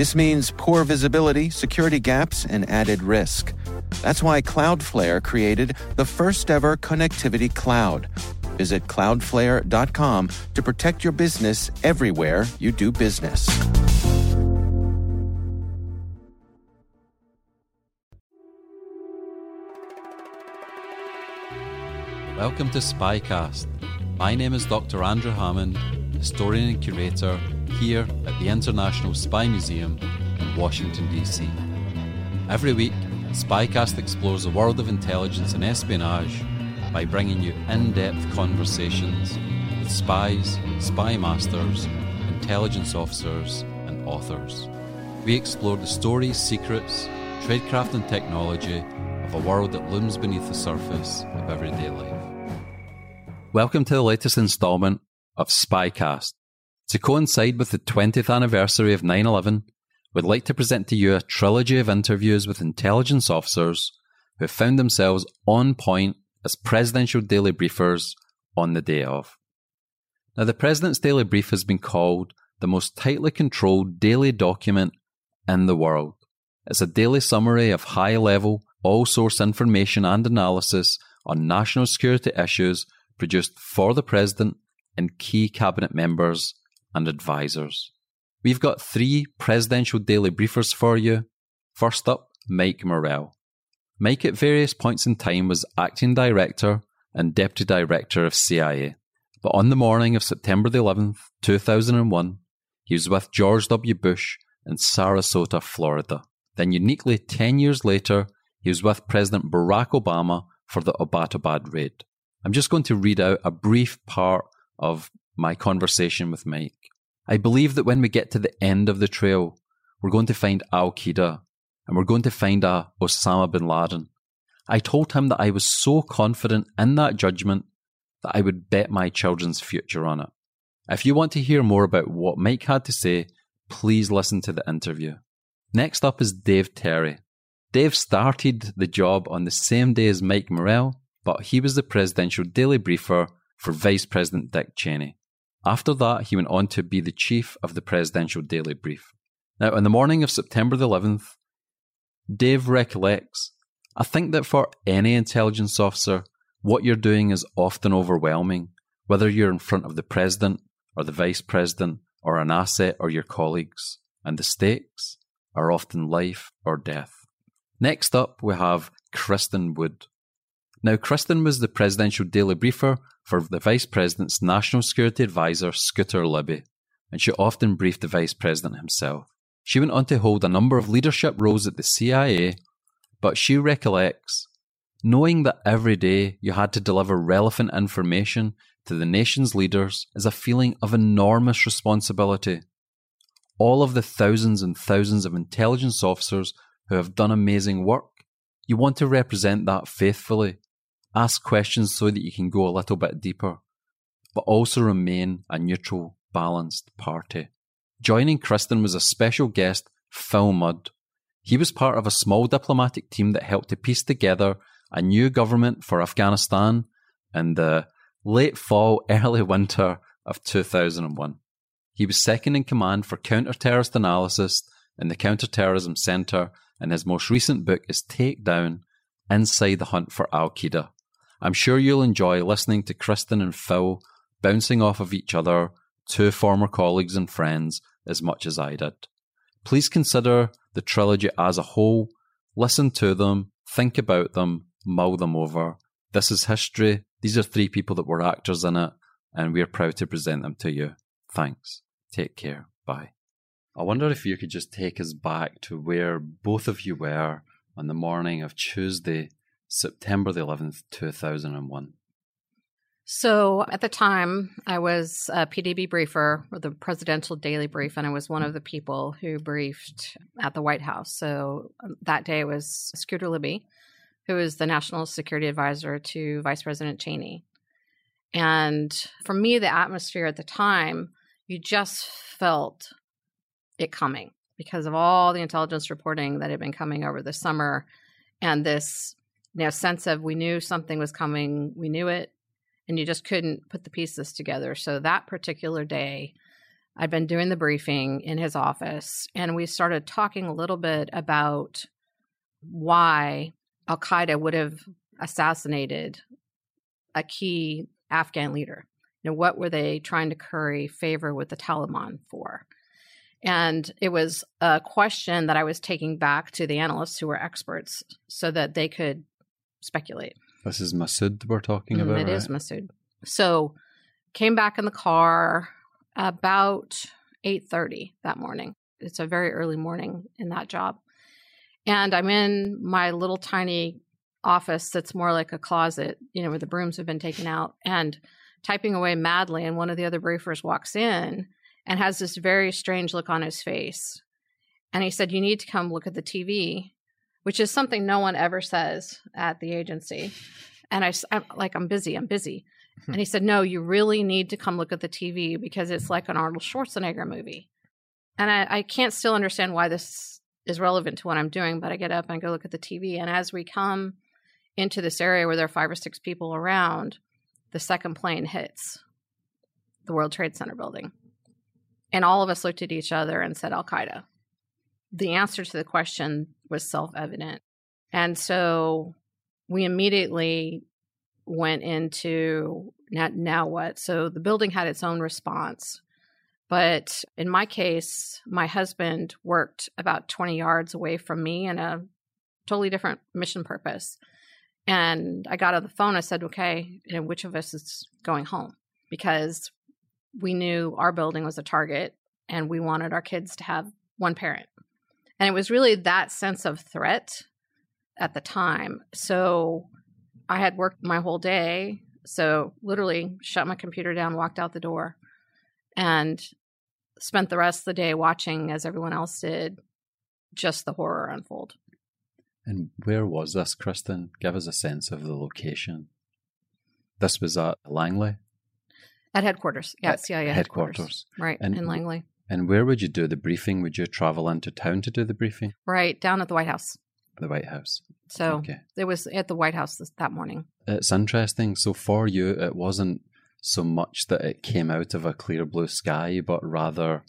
This means poor visibility, security gaps, and added risk. That's why Cloudflare created the first ever connectivity cloud. Visit cloudflare.com to protect your business everywhere you do business. Welcome to Spycast. My name is Dr. Andrew Hammond, historian and curator here at the International Spy Museum in Washington, D.C. Every week, Spycast explores the world of intelligence and espionage by bringing you in depth conversations with spies, spy masters, intelligence officers, and authors. We explore the stories, secrets, tradecraft, and technology of a world that looms beneath the surface of everyday life. Welcome to the latest installment of Spycast. To coincide with the 20th anniversary of 9 11, we'd like to present to you a trilogy of interviews with intelligence officers who found themselves on point as presidential daily briefers on the day of. Now, the President's Daily Brief has been called the most tightly controlled daily document in the world. It's a daily summary of high level, all source information and analysis on national security issues produced for the President and key cabinet members and advisors. We've got three presidential daily briefers for you. First up, Mike Morell. Mike, at various points in time, was acting director and deputy director of CIA. But on the morning of September the 11th, 2001, he was with George W. Bush in Sarasota, Florida. Then, uniquely 10 years later, he was with President Barack Obama for the Abbottabad raid. I'm just going to read out a brief part of my conversation with Mike. I believe that when we get to the end of the trail, we're going to find Al Qaeda and we're going to find a Osama bin Laden. I told him that I was so confident in that judgment that I would bet my children's future on it. If you want to hear more about what Mike had to say, please listen to the interview. Next up is Dave Terry. Dave started the job on the same day as Mike Morell, but he was the presidential daily briefer for Vice President Dick Cheney. After that, he went on to be the chief of the presidential daily brief. Now, on the morning of September the 11th, Dave recollects I think that for any intelligence officer, what you're doing is often overwhelming, whether you're in front of the president or the vice president or an asset or your colleagues, and the stakes are often life or death. Next up, we have Kristen Wood. Now, Kristen was the presidential daily briefer for the Vice President's National Security Advisor, Scooter Libby, and she often briefed the Vice President himself. She went on to hold a number of leadership roles at the CIA, but she recollects knowing that every day you had to deliver relevant information to the nation's leaders is a feeling of enormous responsibility. All of the thousands and thousands of intelligence officers who have done amazing work, you want to represent that faithfully ask questions so that you can go a little bit deeper, but also remain a neutral, balanced party. Joining Kristen was a special guest, Phil Mudd. He was part of a small diplomatic team that helped to piece together a new government for Afghanistan in the late fall, early winter of 2001. He was second in command for counter-terrorist analysis in the Counterterrorism Center, and his most recent book is Takedown Inside the Hunt for Al Qaeda. I'm sure you'll enjoy listening to Kristen and Phil bouncing off of each other, two former colleagues and friends, as much as I did. Please consider the trilogy as a whole, listen to them, think about them, mull them over. This is history. These are three people that were actors in it, and we're proud to present them to you. Thanks. Take care. Bye. I wonder if you could just take us back to where both of you were on the morning of Tuesday, September the 11th, 2001. So at the time, I was a PDB briefer or the Presidential Daily Brief, and I was one of the people who briefed at the White House. So um, that day was Scooter Libby, who was the National Security Advisor to Vice President Cheney. And for me, the atmosphere at the time, you just felt it coming because of all the intelligence reporting that had been coming over the summer and this you know sense of we knew something was coming we knew it and you just couldn't put the pieces together. So that particular day, I'd been doing the briefing in his office, and we started talking a little bit about why Al Qaeda would have assassinated a key Afghan leader. You know, what were they trying to curry favor with the Taliban for? And it was a question that I was taking back to the analysts who were experts so that they could speculate. This is Masood we're talking mm, about. It right? is Masood. So came back in the car about 8:30 that morning. It's a very early morning in that job. And I'm in my little tiny office that's more like a closet, you know, where the brooms have been taken out and typing away madly and one of the other briefers walks in and has this very strange look on his face. And he said, "You need to come look at the TV." Which is something no one ever says at the agency. And I, I'm like, I'm busy, I'm busy. Hmm. and he said, No, you really need to come look at the TV because it's like an Arnold Schwarzenegger movie. And I, I can't still understand why this is relevant to what I'm doing, but I get up and I go look at the TV. And as we come into this area where there are five or six people around, the second plane hits the World Trade Center building. And all of us looked at each other and said, Al Qaeda the answer to the question was self evident. And so we immediately went into now, now what? So the building had its own response. But in my case, my husband worked about 20 yards away from me in a totally different mission purpose. And I got on the phone. I said, okay, you know, which of us is going home? Because we knew our building was a target and we wanted our kids to have one parent. And it was really that sense of threat at the time. So I had worked my whole day. So literally shut my computer down, walked out the door, and spent the rest of the day watching, as everyone else did, just the horror unfold. And where was this, Kristen? Give us a sense of the location. This was at Langley? At headquarters. Yes, yeah, yeah. Headquarters. headquarters. Right, and in Langley. And where would you do the briefing? Would you travel into town to do the briefing? Right, down at the White House. The White House. So okay. it was at the White House this, that morning. It's interesting. So for you, it wasn't so much that it came out of a clear blue sky, but rather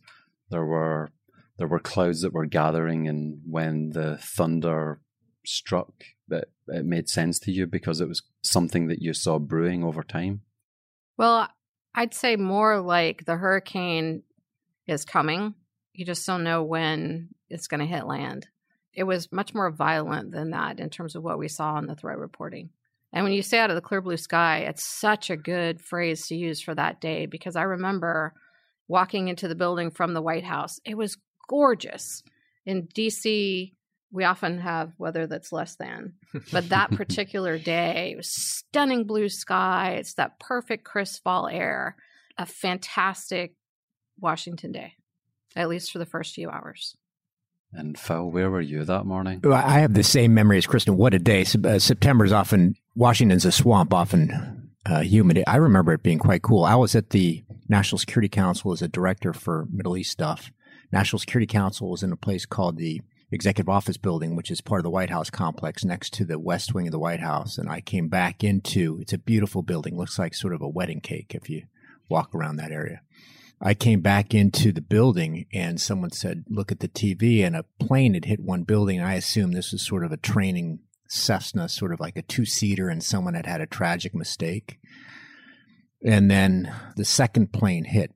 there were there were clouds that were gathering, and when the thunder struck, that it made sense to you because it was something that you saw brewing over time. Well, I'd say more like the hurricane is coming. You just don't know when it's going to hit land. It was much more violent than that in terms of what we saw in the threat reporting. And when you say out of the clear blue sky, it's such a good phrase to use for that day because I remember walking into the building from the White House. It was gorgeous. In DC, we often have weather that's less than. But that particular day, it was stunning blue sky. It's that perfect crisp fall air, a fantastic Washington Day, at least for the first few hours. And Phil, where were you that morning? I have the same memory as Kristen. What a day! Uh, September is often Washington's a swamp, often uh, humid. I remember it being quite cool. I was at the National Security Council as a director for Middle East stuff. National Security Council was in a place called the Executive Office Building, which is part of the White House complex next to the West Wing of the White House. And I came back into it's a beautiful building, looks like sort of a wedding cake if you walk around that area. I came back into the building and someone said, look at the TV and a plane had hit one building. I assumed this was sort of a training Cessna, sort of like a two seater and someone had had a tragic mistake. And then the second plane hit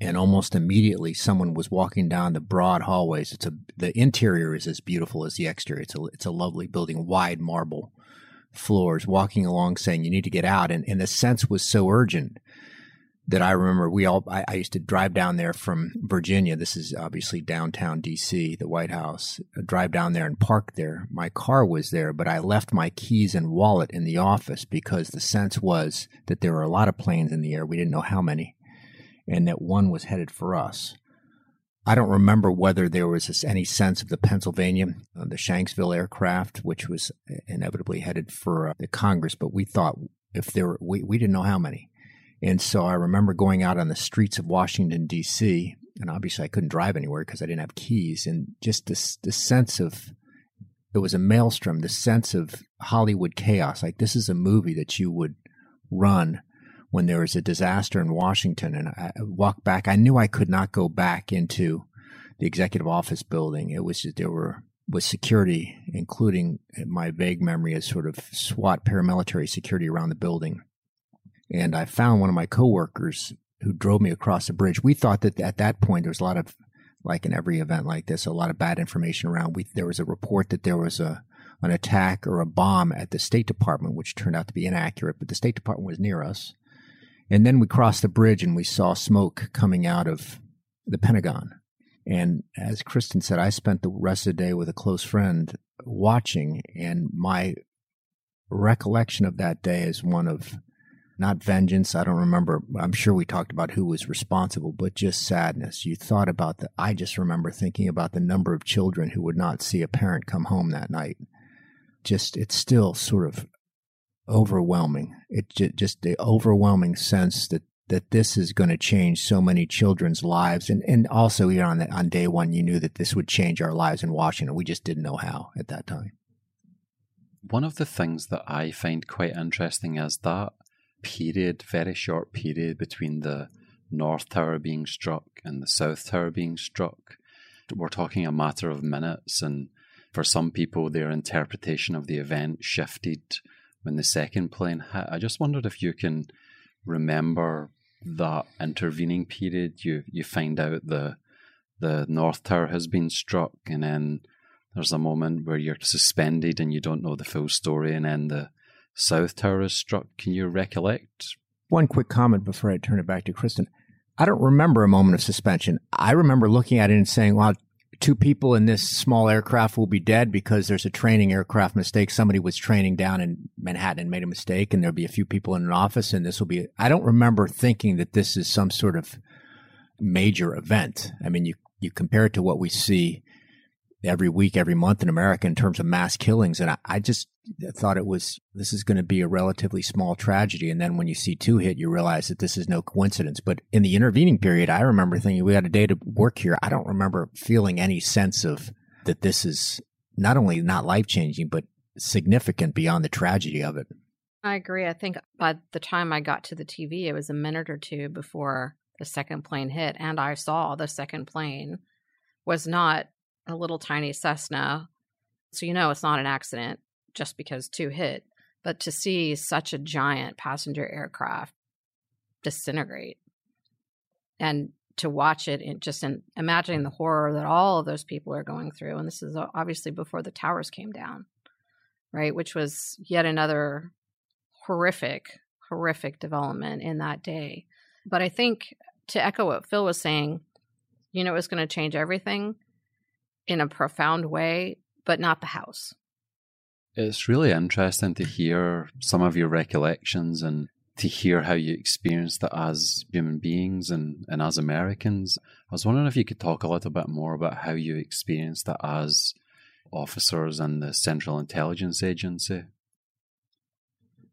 and almost immediately someone was walking down the broad hallways. It's a, the interior is as beautiful as the exterior. It's a, it's a lovely building, wide marble floors, walking along saying you need to get out. And, and the sense was so urgent that I remember. We all, I, I, used to drive down there from Virginia. This is obviously downtown DC, the White House. I drive down there and park there. My car was there, but I left my keys and wallet in the office because the sense was that there were a lot of planes in the air. We didn't know how many, and that one was headed for us. I don't remember whether there was any sense of the Pennsylvania, uh, the Shanksville aircraft, which was inevitably headed for uh, the Congress, but we thought if there were, we, we didn't know how many. And so I remember going out on the streets of Washington, D.C., and obviously I couldn't drive anywhere because I didn't have keys. And just this, this sense of, it was a maelstrom, the sense of Hollywood chaos. Like this is a movie that you would run when there was a disaster in Washington. And I walked back. I knew I could not go back into the executive office building. It was just, there were was security, including my vague memory as sort of SWAT paramilitary security around the building. And I found one of my coworkers who drove me across the bridge. We thought that at that point there was a lot of, like in every event like this, a lot of bad information around. We, there was a report that there was a an attack or a bomb at the State Department, which turned out to be inaccurate, but the State Department was near us. And then we crossed the bridge and we saw smoke coming out of the Pentagon. And as Kristen said, I spent the rest of the day with a close friend watching, and my recollection of that day is one of not vengeance. I don't remember. I'm sure we talked about who was responsible, but just sadness. You thought about the, I just remember thinking about the number of children who would not see a parent come home that night. Just, it's still sort of overwhelming. It just the overwhelming sense that that this is going to change so many children's lives, and and also know on the, on day one you knew that this would change our lives in Washington. We just didn't know how at that time. One of the things that I find quite interesting is that period, very short period between the North Tower being struck and the South Tower being struck. We're talking a matter of minutes, and for some people, their interpretation of the event shifted when the second plane hit. I just wondered if you can remember that intervening period. You you find out the the North Tower has been struck, and then there's a moment where you're suspended and you don't know the full story, and then the South Tower is struck. Can you recollect? One quick comment before I turn it back to Kristen. I don't remember a moment of suspension. I remember looking at it and saying, "Wow, two people in this small aircraft will be dead because there's a training aircraft mistake. Somebody was training down in Manhattan and made a mistake, and there'll be a few people in an office, and this will be. I don't remember thinking that this is some sort of major event. I mean, you you compare it to what we see every week, every month in America in terms of mass killings. And I, I just thought it was, this is going to be a relatively small tragedy. And then when you see two hit, you realize that this is no coincidence. But in the intervening period, I remember thinking we had a day to work here. I don't remember feeling any sense of that this is not only not life changing, but significant beyond the tragedy of it. I agree. I think by the time I got to the TV, it was a minute or two before the second plane hit, and I saw the second plane was not a little tiny Cessna. So you know it's not an accident just because two hit. But to see such a giant passenger aircraft disintegrate and to watch it and just in imagining the horror that all of those people are going through. And this is obviously before the towers came down, right? Which was yet another horrific, horrific development in that day. But I think to echo what Phil was saying, you know, it's going to change everything in a profound way, but not the house. It's really interesting to hear some of your recollections and to hear how you experienced it as human beings and, and as Americans. I was wondering if you could talk a little bit more about how you experienced it as officers and the Central Intelligence Agency.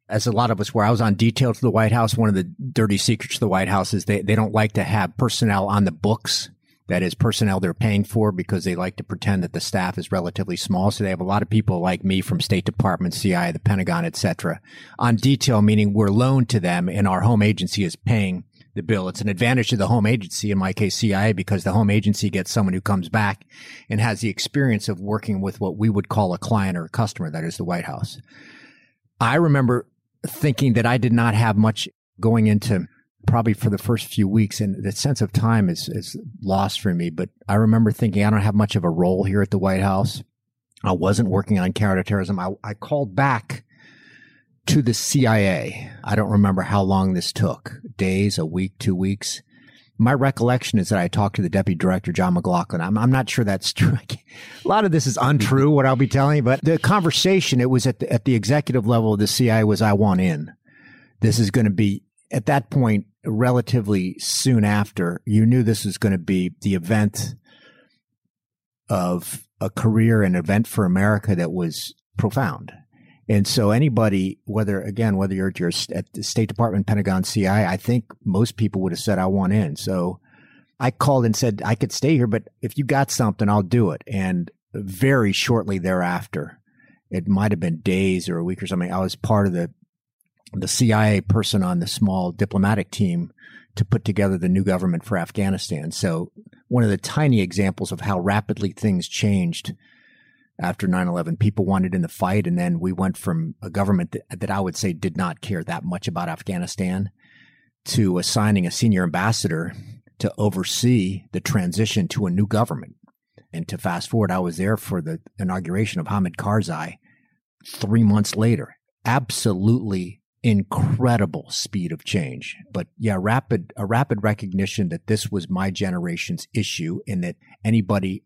As a lot of us were, I was on detail to the White House. One of the dirty secrets of the White House is they, they don't like to have personnel on the books that is personnel they're paying for because they like to pretend that the staff is relatively small. So they have a lot of people like me from State Department, CIA, the Pentagon, etc. on detail, meaning we're loaned to them and our home agency is paying the bill. It's an advantage to the home agency, in my case, CIA, because the home agency gets someone who comes back and has the experience of working with what we would call a client or a customer, that is the White House. I remember thinking that I did not have much going into probably for the first few weeks and the sense of time is, is lost for me. But I remember thinking I don't have much of a role here at the White House. I wasn't working on counterterrorism. I, I called back to the CIA. I don't remember how long this took days, a week, two weeks. My recollection is that I talked to the deputy director, John McLaughlin. I'm, I'm not sure that's true. a lot of this is untrue, what I'll be telling you, but the conversation, it was at the, at the executive level of the CIA was, I want in. This is going to be, at that point, relatively soon after, you knew this was going to be the event of a career an event for America that was profound. And so anybody, whether again, whether you're at your at the State Department, Pentagon, CIA, I think most people would have said, I want in. So I called and said, I could stay here, but if you got something, I'll do it. And very shortly thereafter, it might have been days or a week or something. I was part of the, the CIA person on the small diplomatic team to put together the new government for Afghanistan. So one of the tiny examples of how rapidly things changed after 9-11 people wanted in the fight and then we went from a government that, that, i would say did not care that much about afghanistan to assigning a senior ambassador to oversee the transition to a new government and to fast forward i was there for the inauguration of hamid karzai three months later absolutely incredible speed of change but yeah rapid a rapid recognition that this was my generation's issue and that anybody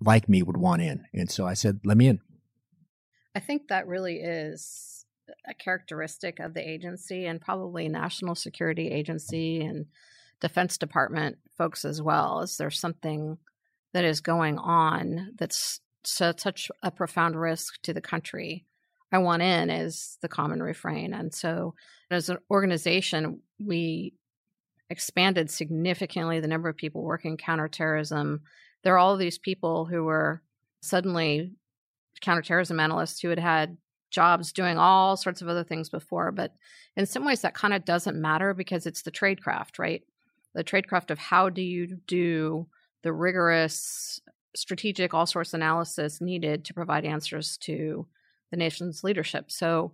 like me would want in. And so I said, let me in. I think that really is a characteristic of the agency and probably National Security Agency and Defense Department folks as well. Is there something that is going on that's such a profound risk to the country? I want in is the common refrain. And so as an organization, we expanded significantly the number of people working counterterrorism there are all these people who were suddenly counterterrorism analysts who had had jobs doing all sorts of other things before. But in some ways, that kind of doesn't matter because it's the tradecraft, right? The tradecraft of how do you do the rigorous strategic all source analysis needed to provide answers to the nation's leadership. So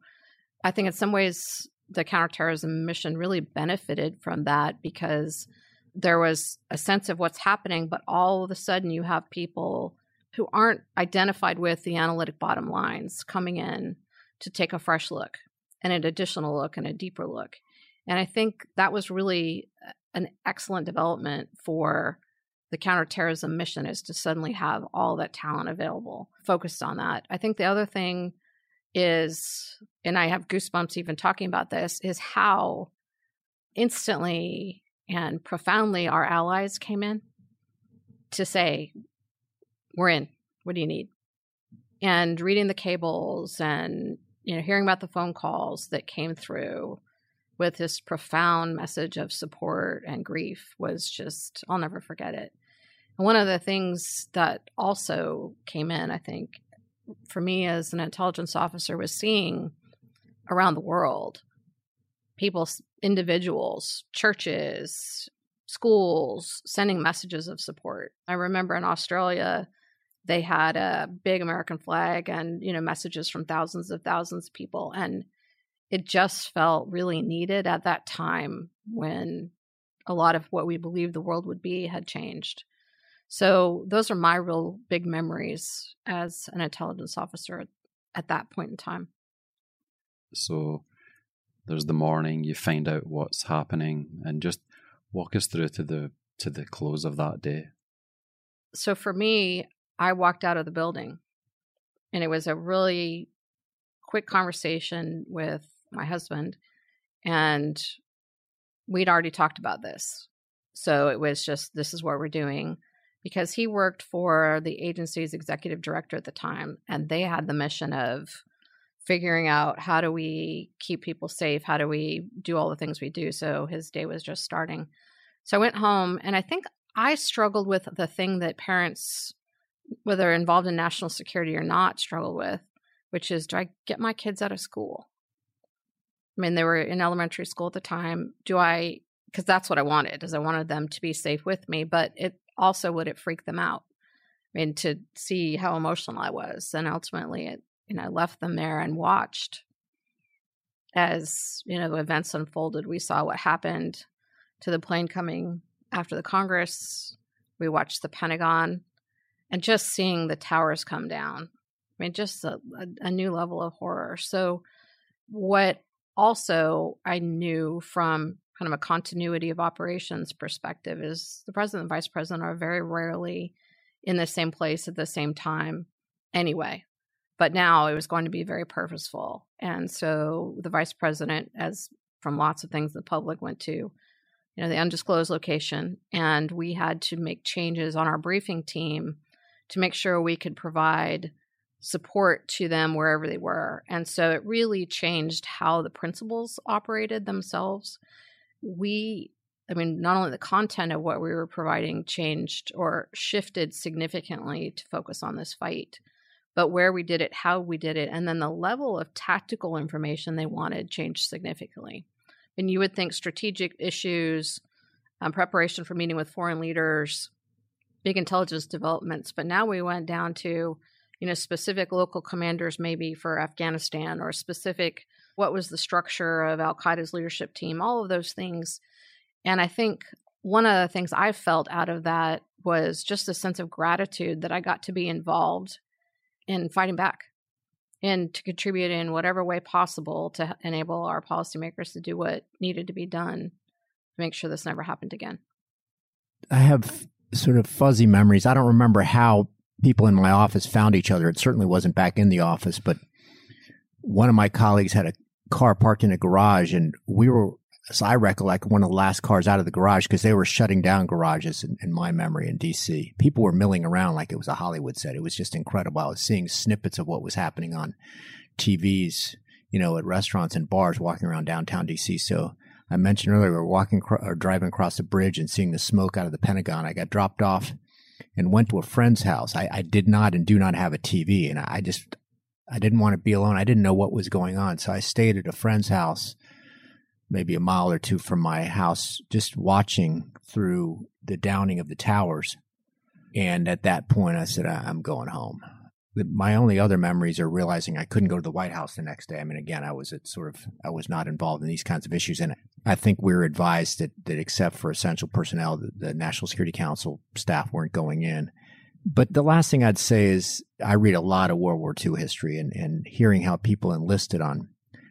I think in some ways the counterterrorism mission really benefited from that because there was a sense of what's happening, but all of a sudden you have people who aren't identified with the analytic bottom lines coming in to take a fresh look and an additional look and a deeper look. And I think that was really an excellent development for the counterterrorism mission is to suddenly have all that talent available focused on that. I think the other thing is, and I have goosebumps even talking about this, is how instantly and profoundly our allies came in to say, We're in. What do you need? And reading the cables and you know hearing about the phone calls that came through with this profound message of support and grief was just I'll never forget it. And one of the things that also came in, I think, for me as an intelligence officer was seeing around the world people, individuals, churches, schools sending messages of support. I remember in Australia, they had a big American flag and, you know, messages from thousands of thousands of people. And it just felt really needed at that time when a lot of what we believed the world would be had changed. So those are my real big memories as an intelligence officer at that point in time. So there's the morning you find out what's happening and just walk us through to the to the close of that day. So for me i walked out of the building and it was a really quick conversation with my husband and we'd already talked about this. So it was just this is what we're doing because he worked for the agency's executive director at the time and they had the mission of figuring out how do we keep people safe? How do we do all the things we do? So his day was just starting. So I went home and I think I struggled with the thing that parents, whether involved in national security or not, struggle with, which is do I get my kids out of school? I mean, they were in elementary school at the time. Do I, because that's what I wanted, is I wanted them to be safe with me, but it also would it freak them out? I mean, to see how emotional I was. And ultimately, it you know, left them there and watched as, you know, the events unfolded. We saw what happened to the plane coming after the Congress. We watched the Pentagon and just seeing the towers come down. I mean, just a, a, a new level of horror. So what also I knew from kind of a continuity of operations perspective is the president and vice president are very rarely in the same place at the same time anyway. But now it was going to be very purposeful. And so the vice president, as from lots of things the public went to, you know, the undisclosed location, and we had to make changes on our briefing team to make sure we could provide support to them wherever they were. And so it really changed how the principals operated themselves. We, I mean, not only the content of what we were providing changed or shifted significantly to focus on this fight, but where we did it, how we did it, and then the level of tactical information they wanted changed significantly. And you would think strategic issues, um, preparation for meeting with foreign leaders, big intelligence developments, but now we went down to you know specific local commanders maybe for Afghanistan or specific what was the structure of Al Qaeda's leadership team, all of those things. And I think one of the things I felt out of that was just a sense of gratitude that I got to be involved in fighting back and to contribute in whatever way possible to enable our policymakers to do what needed to be done to make sure this never happened again. I have sort of fuzzy memories. I don't remember how people in my office found each other. It certainly wasn't back in the office, but one of my colleagues had a car parked in a garage, and we were, as I recollect, one of the last cars out of the garage because they were shutting down garages in, in, my memory in DC. People were milling around like it was a Hollywood set. It was just incredible. I was seeing snippets of what was happening on TVs, you know, at restaurants and bars walking around downtown DC. So I mentioned earlier, we were walking or driving across the bridge and seeing the smoke out of the Pentagon. I got dropped off and went to a friend's house. I, I did not and do not have a TV, and I just I didn't want to be alone. I didn't know what was going on, so I stayed at a friend's house, maybe a mile or two from my house, just watching through the downing of the towers. And at that point, I said, I'm going home. My only other memories are realizing I couldn't go to the White House the next day. I mean, again, I was at sort of, I was not involved in these kinds of issues. And I think we were advised that, that except for essential personnel, the, the National Security Council staff weren't going in. But the last thing I'd say is I read a lot of World War II history and, and hearing how people enlisted on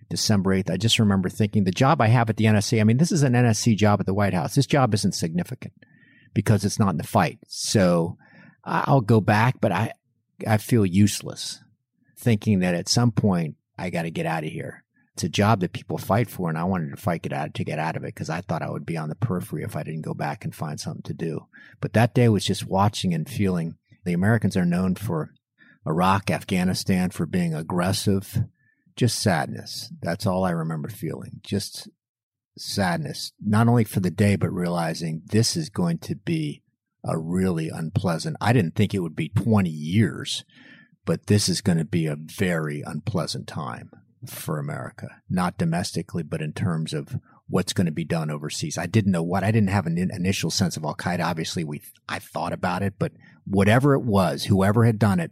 December 8th. I just remember thinking the job I have at the NSC, I mean, this is an NSC job at the White House. This job isn't significant because it's not in the fight. So I'll go back, but I, I feel useless thinking that at some point I got to get out of here it's a job that people fight for, and I wanted to fight get out to get out of it because I thought I would be on the periphery if I didn't go back and find something to do. But that day was just watching and feeling. The Americans are known for Iraq, Afghanistan, for being aggressive. Just sadness. That's all I remember feeling. Just sadness, not only for the day, but realizing this is going to be a really unpleasant. I didn't think it would be 20 years, but this is going to be a very unpleasant time for America, not domestically, but in terms of what's going to be done overseas. I didn't know what. I didn't have an initial sense of Al Qaeda. Obviously, we I thought about it, but whatever it was, whoever had done it,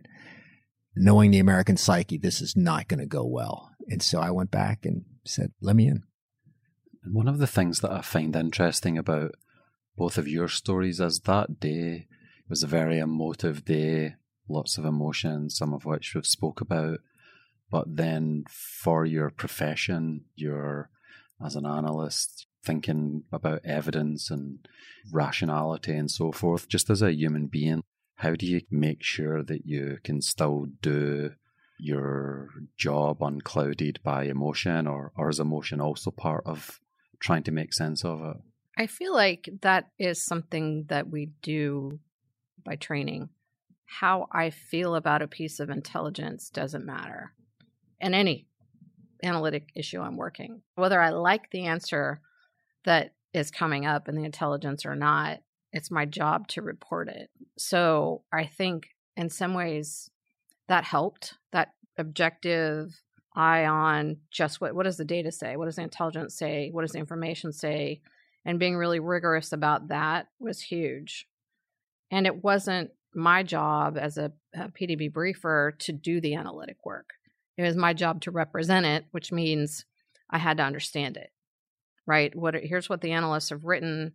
knowing the American psyche, this is not going to go well. And so I went back and said, "Let me in." And one of the things that I find interesting about both of your stories is that day was a very emotive day, lots of emotion, some of which we've spoke about but then for your profession, you're as an analyst thinking about evidence and rationality and so forth, just as a human being, how do you make sure that you can still do your job unclouded by emotion or, or is emotion also part of trying to make sense of it? I feel like that is something that we do by training. How I feel about a piece of intelligence doesn't matter in any analytic issue I'm working. Whether I like the answer that is coming up in the intelligence or not, it's my job to report it. So I think in some ways that helped, that objective eye on just what what does the data say? What does the intelligence say? What does the information say? And being really rigorous about that was huge. And it wasn't my job as a, a PDB briefer to do the analytic work it was my job to represent it, which means I had to understand it. Right? What here's what the analysts have written,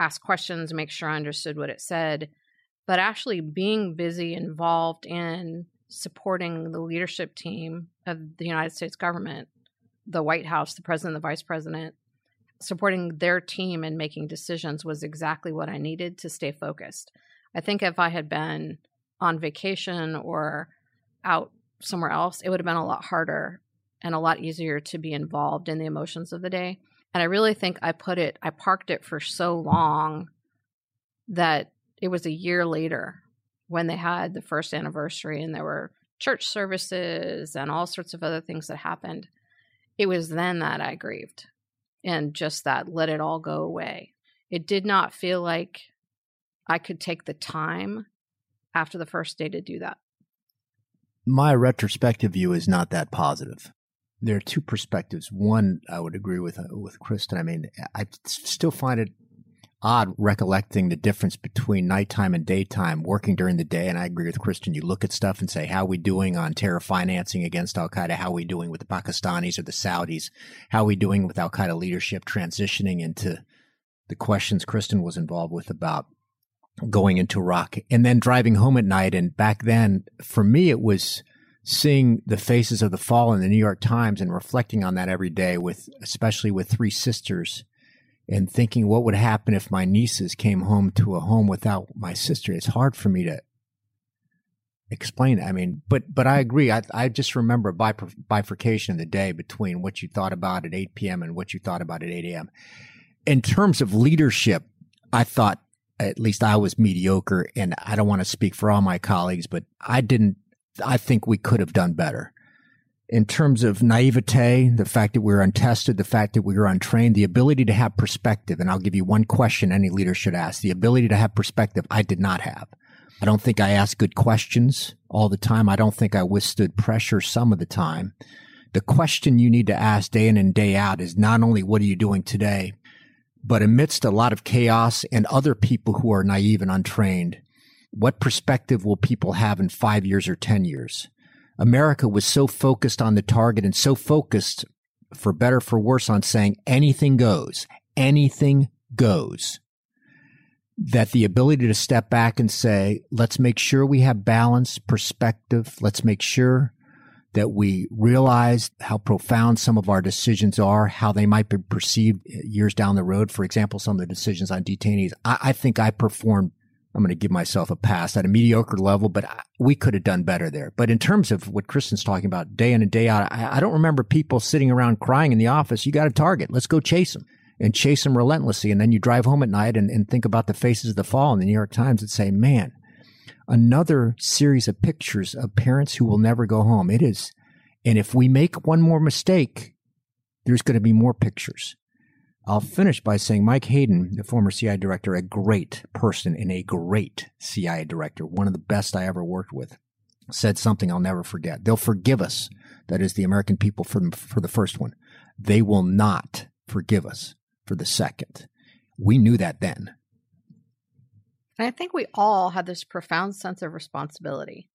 ask questions, make sure I understood what it said, but actually being busy involved in supporting the leadership team of the United States government the White House, the president, the vice president, supporting their team and making decisions was exactly what I needed to stay focused. I think if I had been on vacation or out somewhere else, it would have been a lot harder and a lot easier to be involved in the emotions of the day. And I really think I put it, I parked it for so long that it was a year later when they had the first anniversary and there were church services and all sorts of other things that happened. It was then that I grieved and just that let it all go away. It did not feel like I could take the time after the first day to do that. My retrospective view is not that positive. There are two perspectives. One, I would agree with uh, with Kristen. I mean, I still find it odd recollecting the difference between nighttime and daytime, working during the day. And I agree with Kristen. You look at stuff and say, how are we doing on terror financing against Al Qaeda? How are we doing with the Pakistanis or the Saudis? How are we doing with Al Qaeda leadership transitioning into the questions Kristen was involved with about going into Iraq and then driving home at night. And back then, for me, it was seeing the faces of the fall in the New York Times and reflecting on that every day with, especially with three sisters and thinking what would happen if my nieces came home to a home without my sister. It's hard for me to explain. I mean, but but I agree. I I just remember a bifurcation of the day between what you thought about at 8 p.m. and what you thought about at 8 a.m. In terms of leadership, I thought at least I was mediocre, and I don't want to speak for all my colleagues, but I didn't. I think we could have done better in terms of naivete, the fact that we were untested, the fact that we were untrained, the ability to have perspective. And I'll give you one question any leader should ask. The ability to have perspective, I did not have. I don't think I asked good questions all the time. I don't think I withstood pressure some of the time. The question you need to ask day in and day out is not only what are you doing today, but amidst a lot of chaos and other people who are naive and untrained, what perspective will people have in five years or 10 years? America was so focused on the target and so focused, for better for worse, on saying anything goes, anything goes, that the ability to step back and say, let's make sure we have balance, perspective, let's make sure that we realize how profound some of our decisions are, how they might be perceived uh, years down the road. For example, some of the decisions on detainees. I, I think I performed I'm going to give myself a pass at a mediocre level, but we could have done better there. But in terms of what Kristen's talking about day in and day out, I, I don't remember people sitting around crying in the office. You got a target. Let's go chase them and chase them relentlessly. And then you drive home at night and, and think about the faces of the fall in the New York Times and say, man, another series of pictures of parents who will never go home. It is. And if we make one more mistake, there's going to be more pictures. I'll finish by saying Mike Hayden, the former CIA director, a great person and a great CIA director, one of the best I ever worked with, said something I'll never forget. They'll forgive us, that is the American people for for the first one. They will not forgive us for the second. We knew that then. And I think we all had this profound sense of responsibility,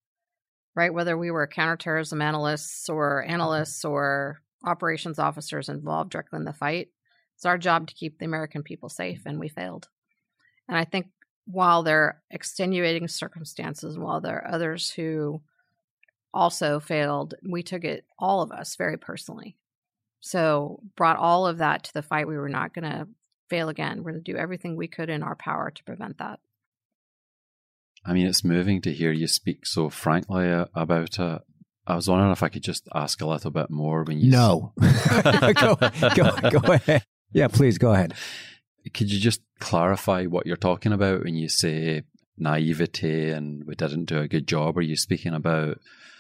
right? Whether we were counterterrorism analysts or mm-hmm. analysts or operations officers involved directly in the fight, it's our job to keep the American people safe, and we failed. And I think while there are extenuating circumstances, while there are others who also failed, we took it, all of us, very personally. So, brought all of that to the fight. We were not going to fail again. We're going to do everything we could in our power to prevent that. I mean, it's moving to hear you speak so frankly uh, about it. I was wondering if I could just ask a little bit more when you. No. go, go, go ahead. Yeah, please go ahead. Could you just clarify what you're talking about when you say naivety and we didn't do a good job? Are you speaking about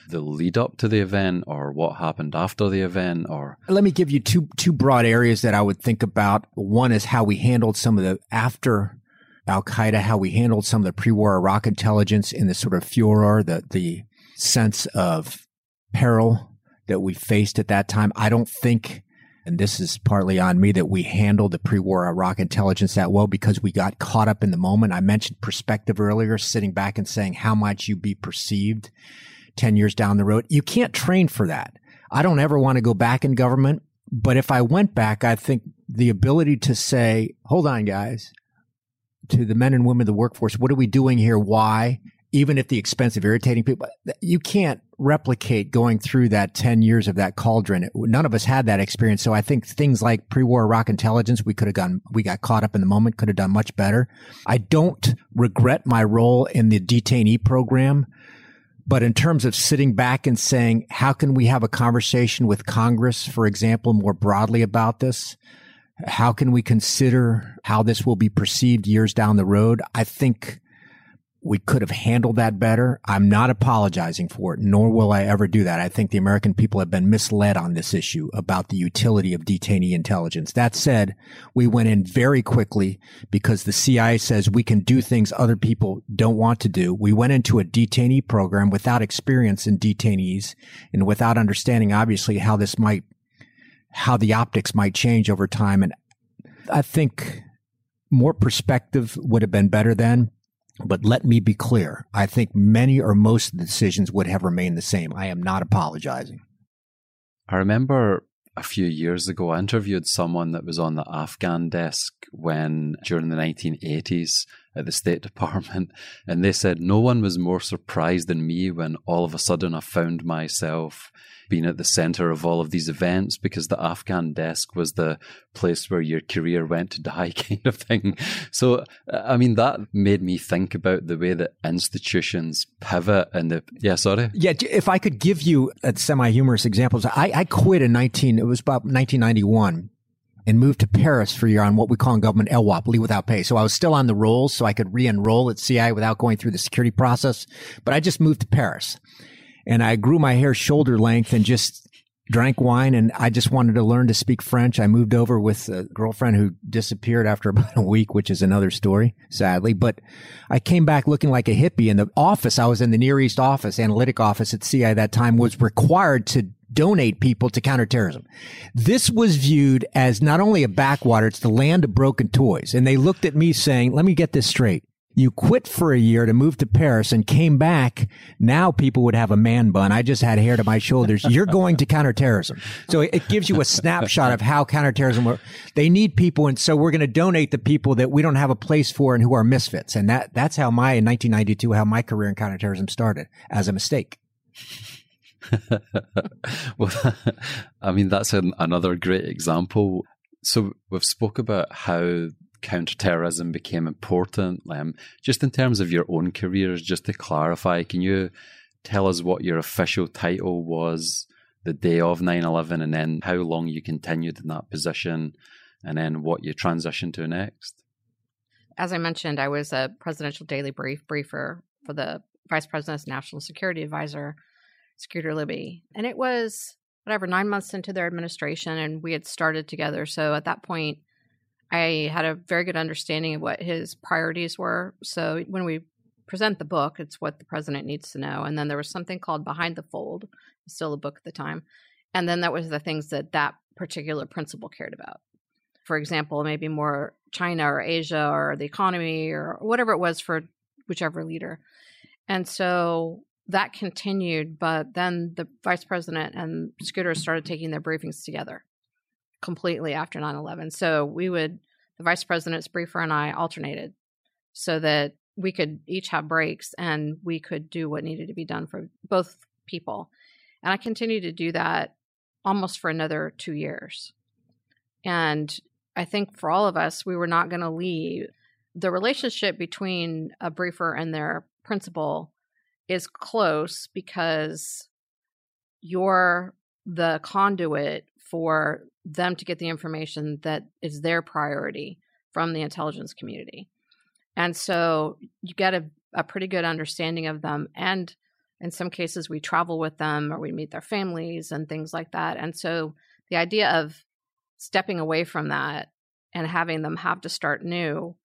the lead up to the event or what happened after the event or let me give you two two broad areas that I would think about. One is how we handled some of the after Al Qaeda, how we handled some of the pre-war Iraq intelligence in the sort of furor, the the sense of peril that we faced at that time. I don't think and this is partly on me that we handled the pre-war Iraq intelligence that well because we got caught up in the moment. I mentioned perspective earlier, sitting back and saying, how might you be perceived 10 years down the road? You can't train for that. I don't ever want to go back in government, but if I went back, I think the ability to say, hold on, guys, to the men and women of the workforce, what are we doing here? Why? Even at the expense of irritating people, you can't replicate going through that 10 years of that cauldron. None of us had that experience. So I think things like pre-war Iraq intelligence, we could have gone, we got caught up in the moment, could have done much better. I don't regret my role in the detainee program. But in terms of sitting back and saying, how can we have a conversation with Congress, for example, more broadly about this? How can we consider how this will be perceived years down the road? I think we could have handled that better. I'm not apologizing for it, nor will I ever do that. I think the American people have been misled on this issue about the utility of detainee intelligence. That said, we went in very quickly because the CIA says we can do things other people don't want to do. We went into a detainee program without experience in detainees and without understanding, obviously, how this might, how the optics might change over time. And I think more perspective would have been better then. But let me be clear. I think many or most of the decisions would have remained the same. I am not apologizing. I remember a few years ago, I interviewed someone that was on the Afghan desk when, during the 1980s, at the State Department, and they said no one was more surprised than me when all of a sudden I found myself being at the center of all of these events because the Afghan desk was the place where your career went to die, kind of thing. So, uh, I mean, that made me think about the way that institutions pivot and the, yeah, sorry. Yeah, if I could give you uh, a semi humorous examples, I, I quit in 19, it was about 1991 and moved to Paris for a year on what we call in government LWOP, leave without pay. So I was still on the rolls so I could re-enroll at CI without going through the security process. But I just moved to Paris and I grew my hair shoulder length and just drank wine and I just wanted to learn to speak French. I moved over with a girlfriend who disappeared after about a week, which is another story, sadly. But I came back looking like a hippie in the office. I was in the Near East office, analytic office at CI at that time was required to donate people to counterterrorism. This was viewed as not only a backwater, it's the land of broken toys. And they looked at me saying, let me get this straight you quit for a year to move to Paris and came back. Now people would have a man bun. I just had hair to my shoulders. You're going to counterterrorism. So it gives you a snapshot of how counterterrorism works. They need people. And so we're going to donate the people that we don't have a place for and who are misfits. And that, that's how my, in 1992, how my career in counterterrorism started as a mistake. well, I mean, that's an, another great example. So we've spoke about how counterterrorism became important. Um, just in terms of your own careers, just to clarify, can you tell us what your official title was the day of 9 11 and then how long you continued in that position and then what you transitioned to next? As I mentioned, I was a presidential daily brief briefer for the Vice President's National Security Advisor, Scooter Libby. And it was whatever, nine months into their administration, and we had started together. So at that point, I had a very good understanding of what his priorities were. So when we present the book, it's what the president needs to know. And then there was something called Behind the Fold, still a book at the time. And then that was the things that that particular principal cared about. For example, maybe more China or Asia or the economy or whatever it was for whichever leader. And so that continued, but then the vice president and Scooter started taking their briefings together completely after 9-11 so we would the vice president's briefer and i alternated so that we could each have breaks and we could do what needed to be done for both people. And i continued to do that almost for another two years. And i think for all of us we were not going to leave. The relationship between a briefer and their principal is close because you're the conduit for them to get the information that is their priority from the intelligence community. And so you get a, a pretty good understanding of them. And in some cases, we travel with them or we meet their families and things like that. And so the idea of stepping away from that and having them have to start new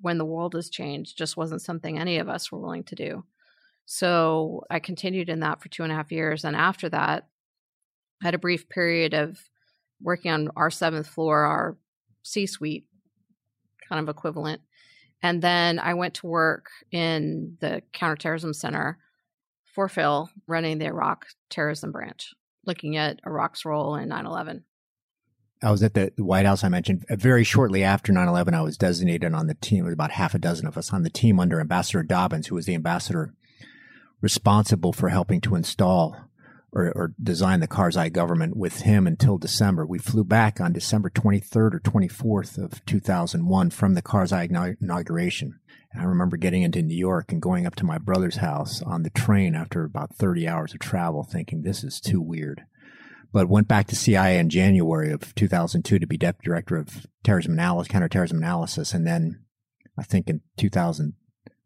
when the world has changed just wasn't something any of us were willing to do. So I continued in that for two and a half years. And after that, I had a brief period of working on our seventh floor, our C suite kind of equivalent. And then I went to work in the counterterrorism center for Phil, running the Iraq terrorism branch, looking at Iraq's role in 9 11. I was at the White House. I mentioned uh, very shortly after 9 11, I was designated on the team, with about half a dozen of us on the team under Ambassador Dobbins, who was the ambassador responsible for helping to install or, or the Karzai government with him until December. We flew back on December 23rd or 24th of 2001 from the Karzai inauguration. And I remember getting into New York and going up to my brother's house on the train after about 30 hours of travel thinking this is too weird. But went back to CIA in January of 2002 to be deputy director of terrorism analysis, counterterrorism analysis. And then I think in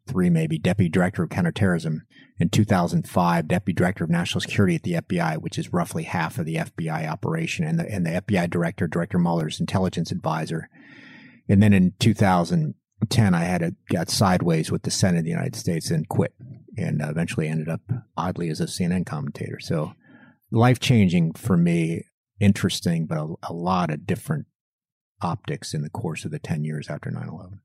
2003, maybe deputy director of counterterrorism in 2005, deputy director of national security at the FBI, which is roughly half of the FBI operation, and the, and the FBI director, Director Mueller's intelligence advisor. And then in 2010, I had a, got sideways with the Senate of the United States and quit, and uh, eventually ended up oddly as a CNN commentator. So life changing for me, interesting, but a, a lot of different optics in the course of the 10 years after 9 11.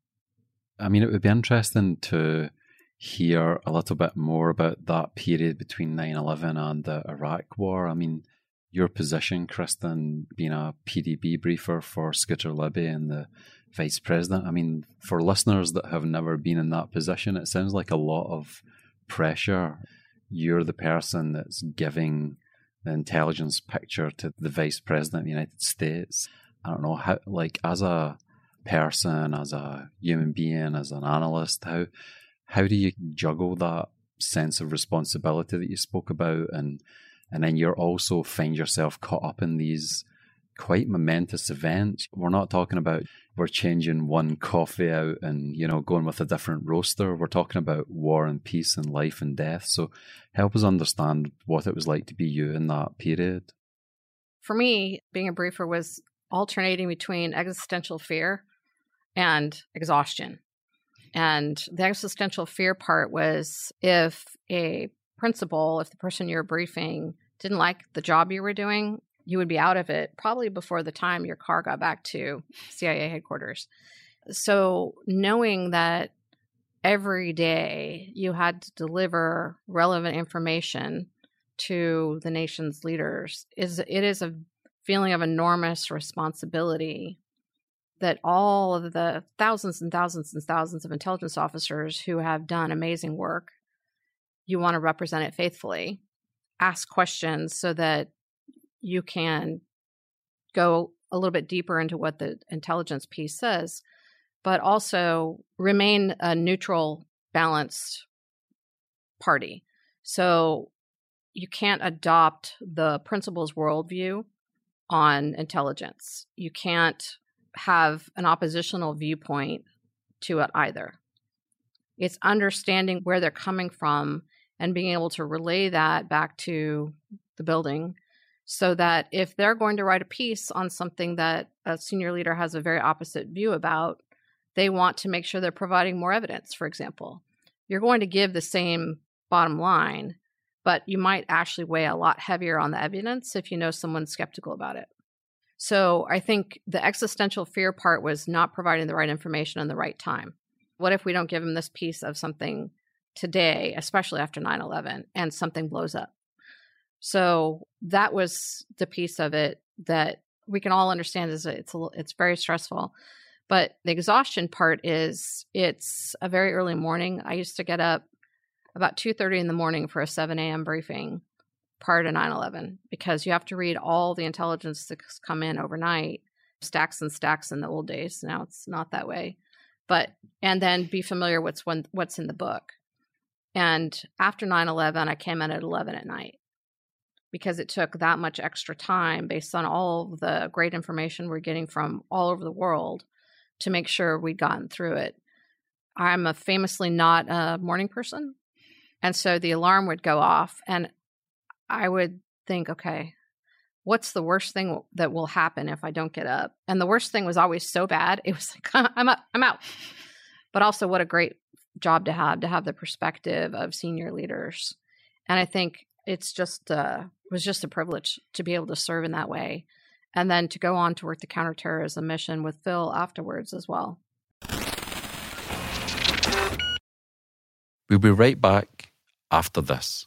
I mean, it would be interesting to hear a little bit more about that period between 9 11 and the Iraq War. I mean, your position, Kristen, being a PDB briefer for Scooter Libby and the vice president. I mean, for listeners that have never been in that position, it sounds like a lot of pressure. You're the person that's giving the intelligence picture to the vice president of the United States. I don't know how, like, as a person, as a human being, as an analyst, how how do you juggle that sense of responsibility that you spoke about? And and then you're also find yourself caught up in these quite momentous events. We're not talking about we're changing one coffee out and you know going with a different roaster. We're talking about war and peace and life and death. So help us understand what it was like to be you in that period. For me being a briefer was alternating between existential fear and exhaustion and the existential fear part was if a principal, if the person you're briefing didn't like the job you were doing, you would be out of it probably before the time your car got back to CIA headquarters. So, knowing that every day you had to deliver relevant information to the nation's leaders is it is a feeling of enormous responsibility that all of the thousands and thousands and thousands of intelligence officers who have done amazing work, you want to represent it faithfully, ask questions so that you can go a little bit deeper into what the intelligence piece says, but also remain a neutral, balanced party. So you can't adopt the principal's worldview on intelligence. You can't have an oppositional viewpoint to it either. It's understanding where they're coming from and being able to relay that back to the building so that if they're going to write a piece on something that a senior leader has a very opposite view about, they want to make sure they're providing more evidence, for example. You're going to give the same bottom line, but you might actually weigh a lot heavier on the evidence if you know someone's skeptical about it. So I think the existential fear part was not providing the right information in the right time. What if we don't give them this piece of something today, especially after 9 11, and something blows up? So that was the piece of it that we can all understand is it's a, it's very stressful. But the exhaustion part is it's a very early morning. I used to get up about 2:30 in the morning for a 7 a.m. briefing prior to 9-11 because you have to read all the intelligence that's come in overnight stacks and stacks in the old days. Now it's not that way. But and then be familiar with what's, what's in the book. And after 9-11 i came in at 11 at night because it took that much extra time based on all the great information we're getting from all over the world to make sure we'd gotten through it. I'm a famously not a morning person. And so the alarm would go off and I would think, okay, what's the worst thing that will happen if I don't get up? And the worst thing was always so bad. It was like, I'm up, I'm out. But also, what a great job to have to have the perspective of senior leaders. And I think it's just uh, it was just a privilege to be able to serve in that way, and then to go on to work the counterterrorism mission with Phil afterwards as well. We'll be right back after this.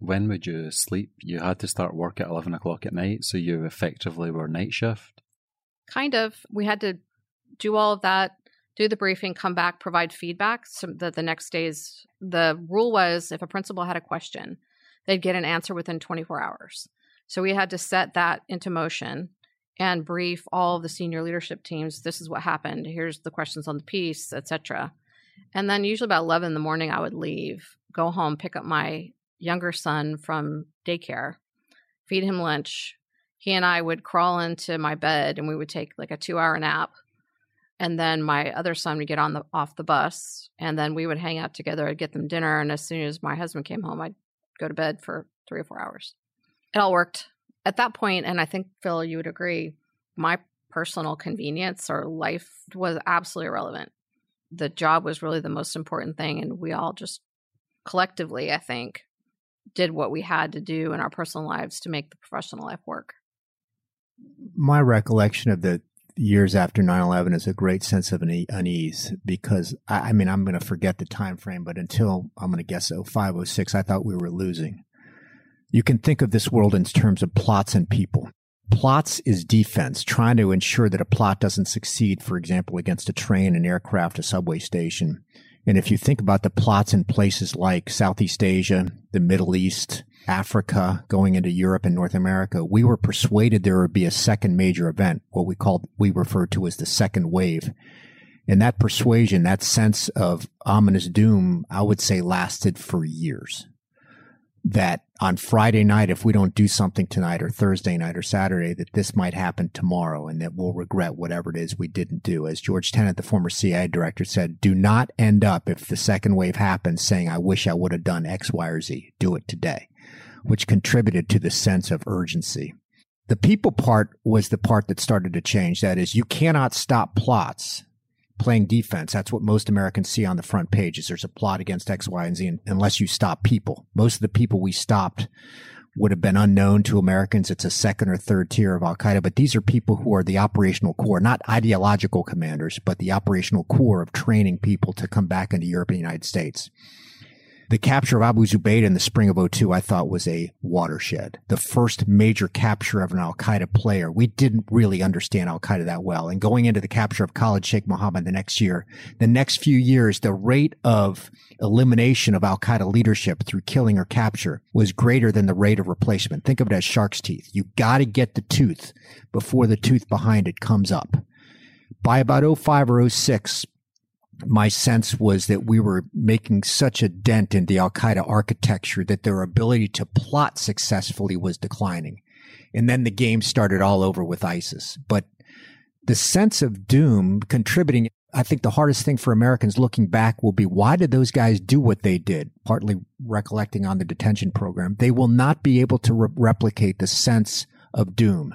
When would you sleep? You had to start work at 11 o'clock at night, so you effectively were night shift? Kind of. We had to do all of that, do the briefing, come back, provide feedback so that the next day's the rule was if a principal had a question, they'd get an answer within 24 hours. So we had to set that into motion and brief all of the senior leadership teams this is what happened here's the questions on the piece etc and then usually about 11 in the morning i would leave go home pick up my younger son from daycare, feed him lunch. He and I would crawl into my bed and we would take like a two hour nap. And then my other son would get on the off the bus and then we would hang out together. I'd get them dinner. And as soon as my husband came home, I'd go to bed for three or four hours. It all worked. At that point, and I think Phil, you would agree, my personal convenience or life was absolutely irrelevant. The job was really the most important thing. And we all just collectively, I think, did what we had to do in our personal lives to make the professional life work. My recollection of the years after 9-11 is a great sense of unease because I, I mean i'm going to forget the time frame but until i'm going to guess 05 06 i thought we were losing. You can think of this world in terms of plots and people. Plots is defense trying to ensure that a plot doesn't succeed for example against a train an aircraft a subway station and if you think about the plots in places like Southeast Asia, the Middle East, Africa, going into Europe and North America, we were persuaded there would be a second major event, what we called, we referred to as the second wave. And that persuasion, that sense of ominous doom, I would say lasted for years that on Friday night, if we don't do something tonight or Thursday night or Saturday, that this might happen tomorrow and that we'll regret whatever it is we didn't do. As George Tenet, the former CIA director said, do not end up if the second wave happens saying, I wish I would have done X, Y, or Z. Do it today, which contributed to the sense of urgency. The people part was the part that started to change. That is, you cannot stop plots playing defense. That's what most Americans see on the front page is there's a plot against X, Y, and Z unless you stop people. Most of the people we stopped would have been unknown to Americans. It's a second or third tier of Al Qaeda, but these are people who are the operational core, not ideological commanders, but the operational core of training people to come back into Europe and the United States. The capture of Abu Zubaydah in the spring of 02, I thought was a watershed. The first major capture of an Al Qaeda player. We didn't really understand Al Qaeda that well. And going into the capture of Khalid Sheikh Mohammed the next year, the next few years, the rate of elimination of Al Qaeda leadership through killing or capture was greater than the rate of replacement. Think of it as shark's teeth. You gotta get the tooth before the tooth behind it comes up. By about 05 or 06, my sense was that we were making such a dent in the Al Qaeda architecture that their ability to plot successfully was declining. And then the game started all over with ISIS. But the sense of doom contributing, I think the hardest thing for Americans looking back will be why did those guys do what they did? Partly recollecting on the detention program. They will not be able to re- replicate the sense of doom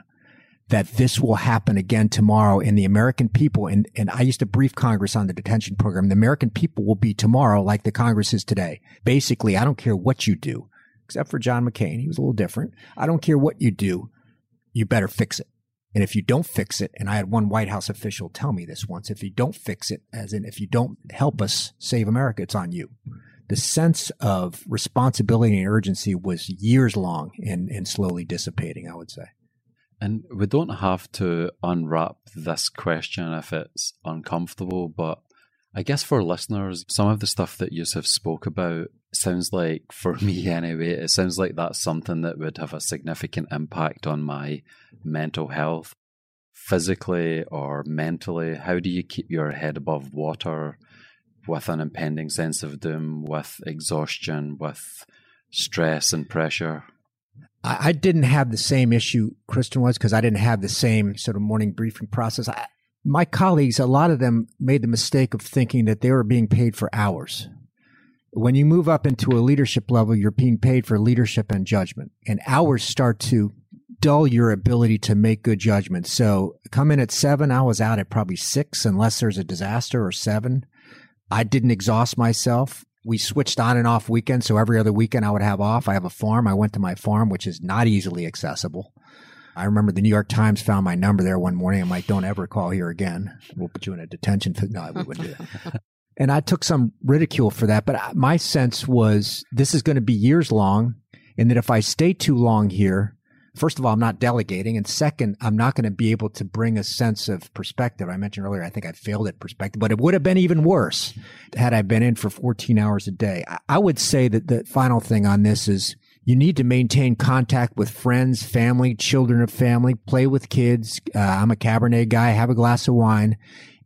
that this will happen again tomorrow and the American people and, and I used to brief Congress on the detention program. The American people will be tomorrow like the Congress is today. Basically, I don't care what you do, except for John McCain. He was a little different. I don't care what you do. You better fix it. And if you don't fix it, and I had one White House official tell me this once, if you don't fix it, as in if you don't help us save America, it's on you. The sense of responsibility and urgency was years long and, and slowly dissipating, I would say. And we don't have to unwrap this question if it's uncomfortable, but I guess for listeners, some of the stuff that Yusuf spoke about sounds like, for me anyway, it sounds like that's something that would have a significant impact on my mental health, physically or mentally. How do you keep your head above water with an impending sense of doom, with exhaustion, with stress and pressure? I, I didn't have the same issue Kristen was because I didn't have the same sort of morning briefing process. I, my colleagues, a lot of them made the mistake of thinking that they were being paid for hours. When you move up into a leadership level, you're being paid for leadership and judgment, and hours start to dull your ability to make good judgments. So come in at seven, I was out at probably six, unless there's a disaster or seven. I didn't exhaust myself we switched on and off weekends. So every other weekend I would have off. I have a farm. I went to my farm, which is not easily accessible. I remember the New York Times found my number there one morning. I'm like, don't ever call here again. We'll put you in a detention. No, we wouldn't do that. and I took some ridicule for that. But my sense was this is going to be years long. And that if I stay too long here, first of all, I'm not delegating. And second, I'm not going to be able to bring a sense of perspective. I mentioned earlier, I think I failed at perspective, but it would have been even worse had I been in for 14 hours a day. I would say that the final thing on this is you need to maintain contact with friends, family, children of family, play with kids. Uh, I'm a Cabernet guy, have a glass of wine.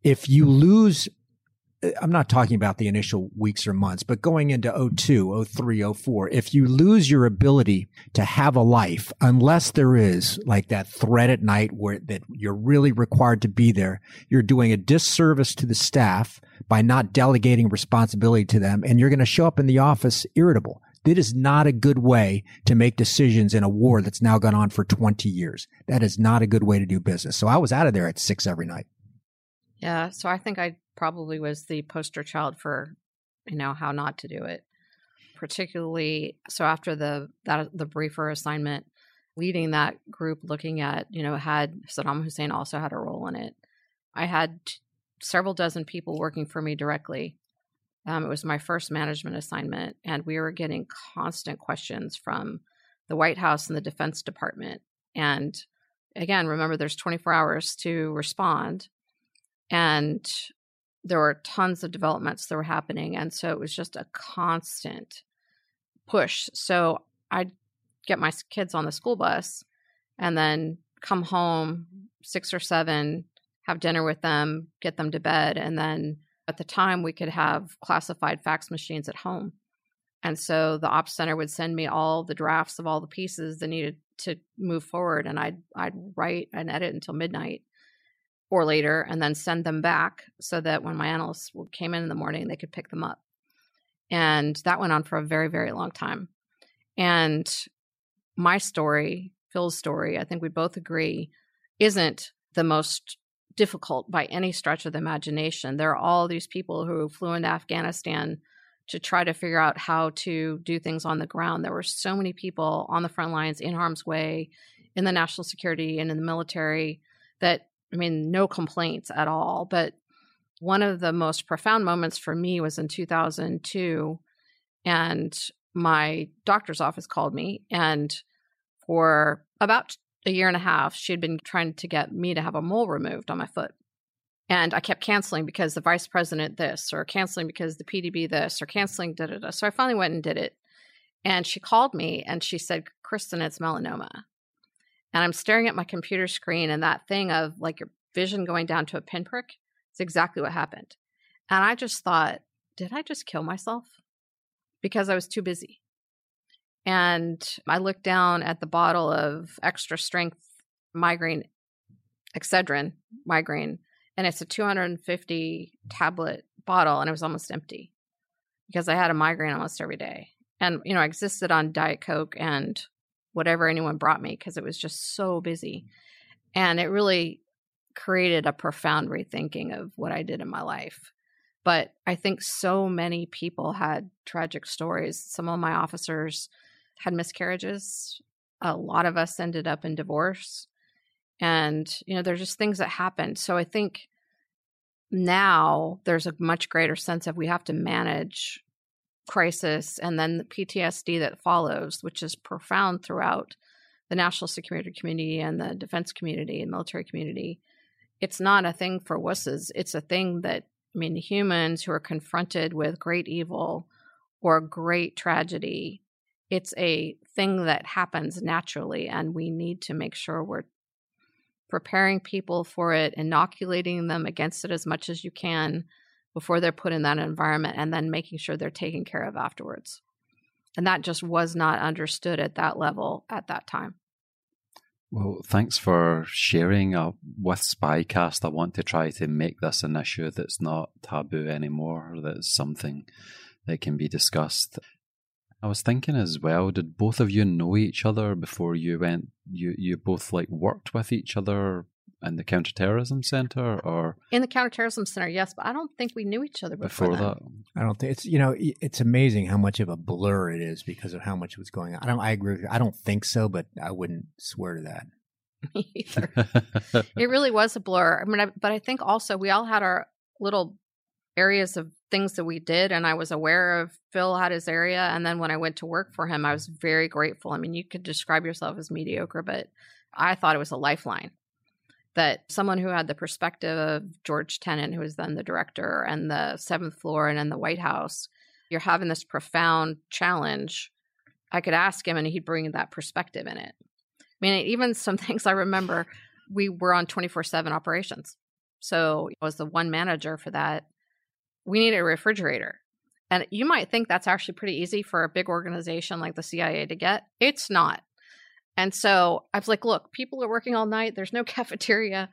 If you lose I'm not talking about the initial weeks or months, but going into 02, 03, 04, if you lose your ability to have a life, unless there is like that threat at night where that you're really required to be there, you're doing a disservice to the staff by not delegating responsibility to them. And you're going to show up in the office irritable. That is not a good way to make decisions in a war that's now gone on for 20 years. That is not a good way to do business. So I was out of there at six every night. Yeah. So I think I probably was the poster child for you know how not to do it. Particularly so after the that the briefer assignment leading that group looking at you know had saddam hussein also had a role in it. I had t- several dozen people working for me directly. Um, it was my first management assignment and we were getting constant questions from the white house and the defense department. And again remember there's 24 hours to respond. And there were tons of developments that were happening and so it was just a constant push. So i'd get my kids on the school bus and then come home six or seven have dinner with them get them to bed and then at the time we could have classified fax machines at home. And so the ops center would send me all the drafts of all the pieces that needed to move forward and i'd i'd write and edit until midnight or later and then send them back so that when my analysts came in in the morning, they could pick them up. And that went on for a very, very long time. And my story, Phil's story, I think we both agree, isn't the most difficult by any stretch of the imagination. There are all these people who flew into Afghanistan to try to figure out how to do things on the ground. There were so many people on the front lines in harm's way in the national security and in the military that I mean, no complaints at all. But one of the most profound moments for me was in 2002. And my doctor's office called me. And for about a year and a half, she had been trying to get me to have a mole removed on my foot. And I kept canceling because the vice president this, or canceling because the PDB this, or canceling da da da. So I finally went and did it. And she called me and she said, Kristen, it's melanoma and I'm staring at my computer screen and that thing of like your vision going down to a pinprick. It's exactly what happened. And I just thought, did I just kill myself? Because I was too busy. And I looked down at the bottle of extra strength migraine, Excedrin migraine, and it's a 250 tablet bottle, and it was almost empty because I had a migraine almost every day. And, you know, I existed on Diet Coke and whatever anyone brought me because it was just so busy. And it really created a profound rethinking of what I did in my life. But I think so many people had tragic stories. Some of my officers had miscarriages. A lot of us ended up in divorce. And, you know, there's just things that happened. So I think now there's a much greater sense of we have to manage crisis and then the PTSD that follows, which is profound throughout the national security community and the defense community and military community. It's not a thing for wusses. It's a thing that, I mean, humans who are confronted with great evil or great tragedy, it's a thing that happens naturally, and we need to make sure we're preparing people for it, inoculating them against it as much as you can, before they're put in that environment and then making sure they're taken care of afterwards. And that just was not understood at that level at that time. Well, thanks for sharing uh, with Spycast. I want to try to make this an issue that's not taboo anymore, that's something that can be discussed. I was thinking as well, did both of you know each other before you went you you both like worked with each other in the counterterrorism center or? In the counterterrorism center yes but i don't think we knew each other before, before that. i don't think it's you know it's amazing how much of a blur it is because of how much was going on. I don't i agree with you. I don't think so but i wouldn't swear to that. Me either. It really was a blur. I mean I, but i think also we all had our little areas of things that we did and i was aware of phil had his area and then when i went to work for him i was very grateful. I mean you could describe yourself as mediocre but i thought it was a lifeline that someone who had the perspective of George Tenet, who was then the director, and the seventh floor and in the White House, you're having this profound challenge. I could ask him and he'd bring that perspective in it. I mean, even some things I remember, we were on 24 7 operations. So I was the one manager for that. We needed a refrigerator. And you might think that's actually pretty easy for a big organization like the CIA to get. It's not. And so I was like, look, people are working all night. There's no cafeteria.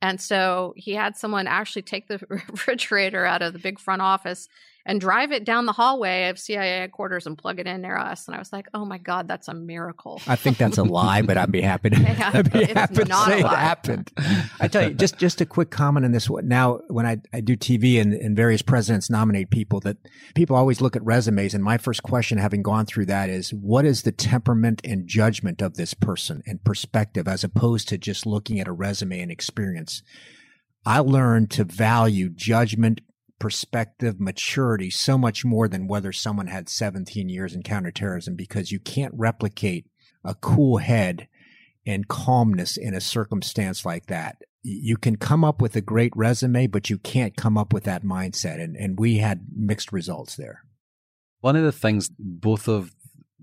And so he had someone actually take the refrigerator out of the big front office and drive it down the hallway of CIA headquarters and plug it in near us. And I was like, oh my God, that's a miracle. I think that's a lie, but I'd be happy to, yeah, I'd be happy to say it happened. I tell you, just, just a quick comment on this one. Now, when I, I do TV and, and various presidents nominate people that people always look at resumes. And my first question, having gone through that is what is the temperament and judgment of this person and perspective as opposed to just looking at a resume and experience? I learned to value judgment, perspective, maturity so much more than whether someone had 17 years in counterterrorism because you can't replicate a cool head and calmness in a circumstance like that. You can come up with a great resume, but you can't come up with that mindset. And, and we had mixed results there. One of the things both of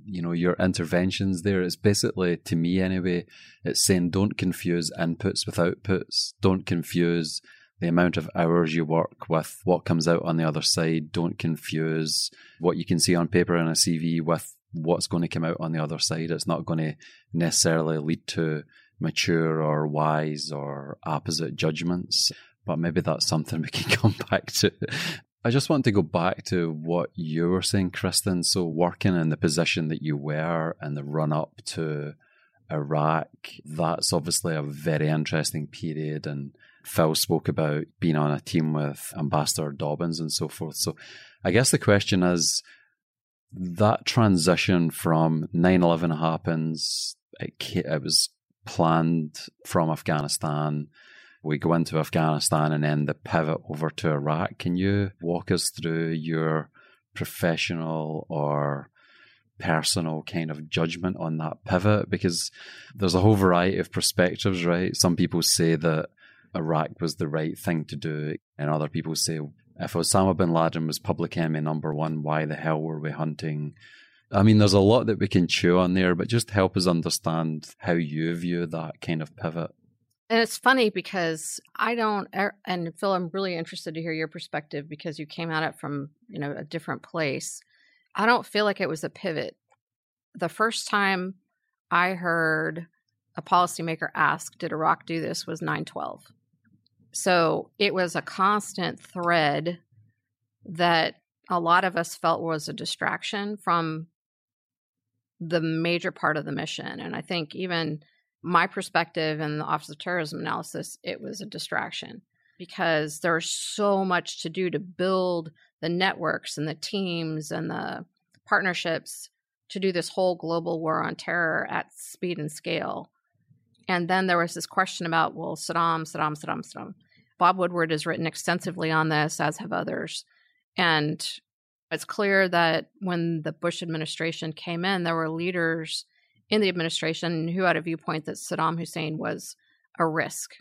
you know your interventions there is basically to me anyway it's saying don't confuse inputs with outputs don't confuse the amount of hours you work with what comes out on the other side. Don't confuse what you can see on paper in a CV with what's going to come out on the other side. It's not going to necessarily lead to mature or wise or opposite judgments. But maybe that's something we can come back to. I just want to go back to what you were saying, Kristen. So, working in the position that you were in the run up to Iraq, that's obviously a very interesting period. And Phil spoke about being on a team with Ambassador Dobbins and so forth. So I guess the question is that transition from 9 11 happens, it, it was planned from Afghanistan. We go into Afghanistan and then the pivot over to Iraq. Can you walk us through your professional or personal kind of judgment on that pivot because there's a whole variety of perspectives, right? Some people say that Iraq was the right thing to do. And other people say, if Osama bin Laden was public enemy number one, why the hell were we hunting? I mean, there's a lot that we can chew on there, but just help us understand how you view that kind of pivot. And it's funny because I don't, er, and Phil, I'm really interested to hear your perspective because you came at it from, you know, a different place. I don't feel like it was a pivot. The first time I heard a policymaker ask, did Iraq do this was 912. So it was a constant thread that a lot of us felt was a distraction from the major part of the mission. And I think even my perspective in the Office of Terrorism Analysis, it was a distraction because there's so much to do to build the networks and the teams and the partnerships to do this whole global war on terror at speed and scale. And then there was this question about, well, Saddam, Saddam, Saddam, Saddam. Bob Woodward has written extensively on this, as have others. And it's clear that when the Bush administration came in, there were leaders in the administration who had a viewpoint that Saddam Hussein was a risk,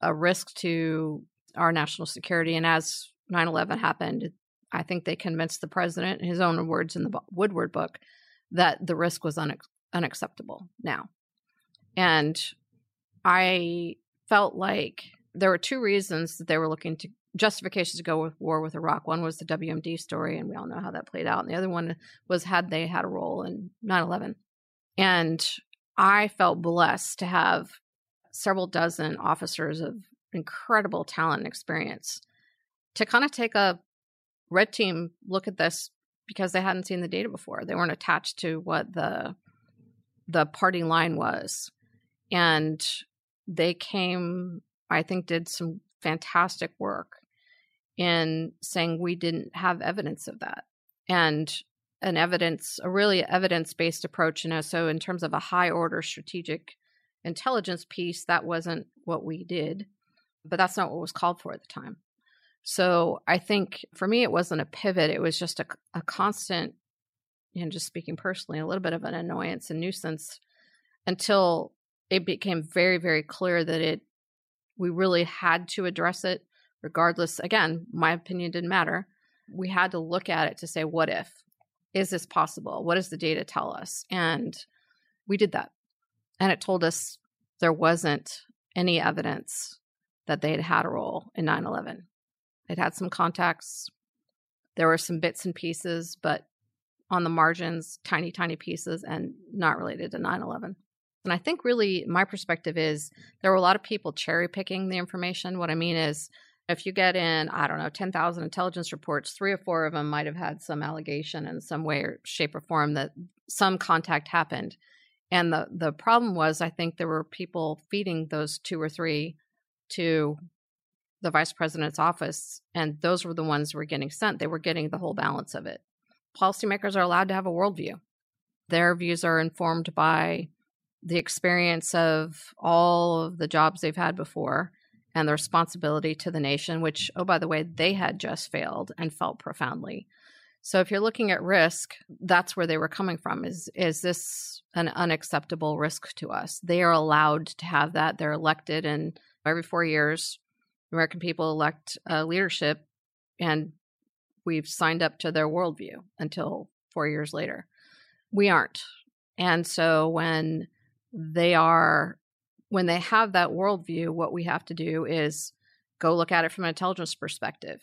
a risk to our national security. And as 9 11 happened, I think they convinced the president, his own words in the Woodward book, that the risk was unac- unacceptable now. And I felt like there were two reasons that they were looking to justifications to go with war with Iraq. One was the WMD story, and we all know how that played out. And the other one was had they had a role in 9 11. And I felt blessed to have several dozen officers of incredible talent and experience to kind of take a red team look at this because they hadn't seen the data before. They weren't attached to what the the party line was. And they came, I think, did some fantastic work in saying we didn't have evidence of that. And an evidence, a really evidence based approach. You know, so in terms of a high order strategic intelligence piece, that wasn't what we did, but that's not what was called for at the time. So I think for me, it wasn't a pivot. It was just a, a constant, and just speaking personally, a little bit of an annoyance and nuisance until it became very, very clear that it, we really had to address it regardless. Again, my opinion didn't matter. We had to look at it to say, what if? Is this possible? What does the data tell us? And we did that. And it told us there wasn't any evidence that they had had a role in 9 11. It had some contacts. There were some bits and pieces, but on the margins, tiny, tiny pieces, and not related to 9 11. And I think really my perspective is there were a lot of people cherry picking the information. What I mean is, if you get in, I don't know, 10,000 intelligence reports, three or four of them might have had some allegation in some way or shape or form that some contact happened. And the, the problem was, I think there were people feeding those two or three to the vice president's office, and those were the ones who were getting sent. They were getting the whole balance of it. Policymakers are allowed to have a worldview. Their views are informed by the experience of all of the jobs they've had before and the responsibility to the nation, which, oh, by the way, they had just failed and felt profoundly. So if you're looking at risk, that's where they were coming from. Is is this an unacceptable risk to us? They are allowed to have that. They're elected, and every four years, American people elect uh, leadership, and we've signed up to their worldview until four years later. We aren't, and so when they are when they have that worldview, what we have to do is go look at it from an intelligence perspective.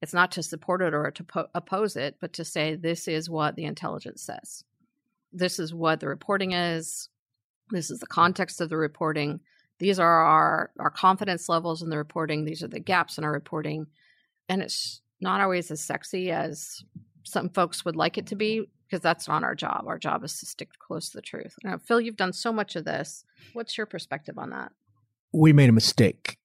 It's not to support it or to po- oppose it, but to say this is what the intelligence says. This is what the reporting is. This is the context of the reporting. These are our, our confidence levels in the reporting. These are the gaps in our reporting. And it's not always as sexy as some folks would like it to be because that's not our job. Our job is to stick close to the truth. Now, Phil, you've done so much of this. What's your perspective on that? We made a mistake.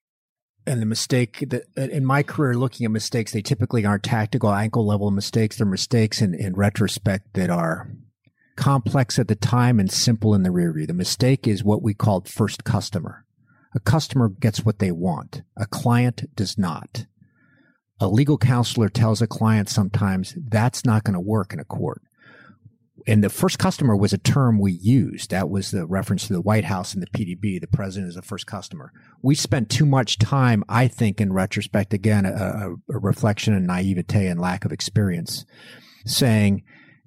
And the mistake that uh, in my career, looking at mistakes, they typically aren't tactical ankle level mistakes. They're mistakes in, in retrospect that are complex at the time and simple in the rear view. The mistake is what we called first customer. A customer gets what they want. A client does not. A legal counselor tells a client sometimes that's not going to work in a court and the first customer was a term we used. That was the reference to the White House and the PDB. The president is the first customer. We spent too much time, I think, in retrospect, again, a, a reflection of naivete and lack of experience, saying,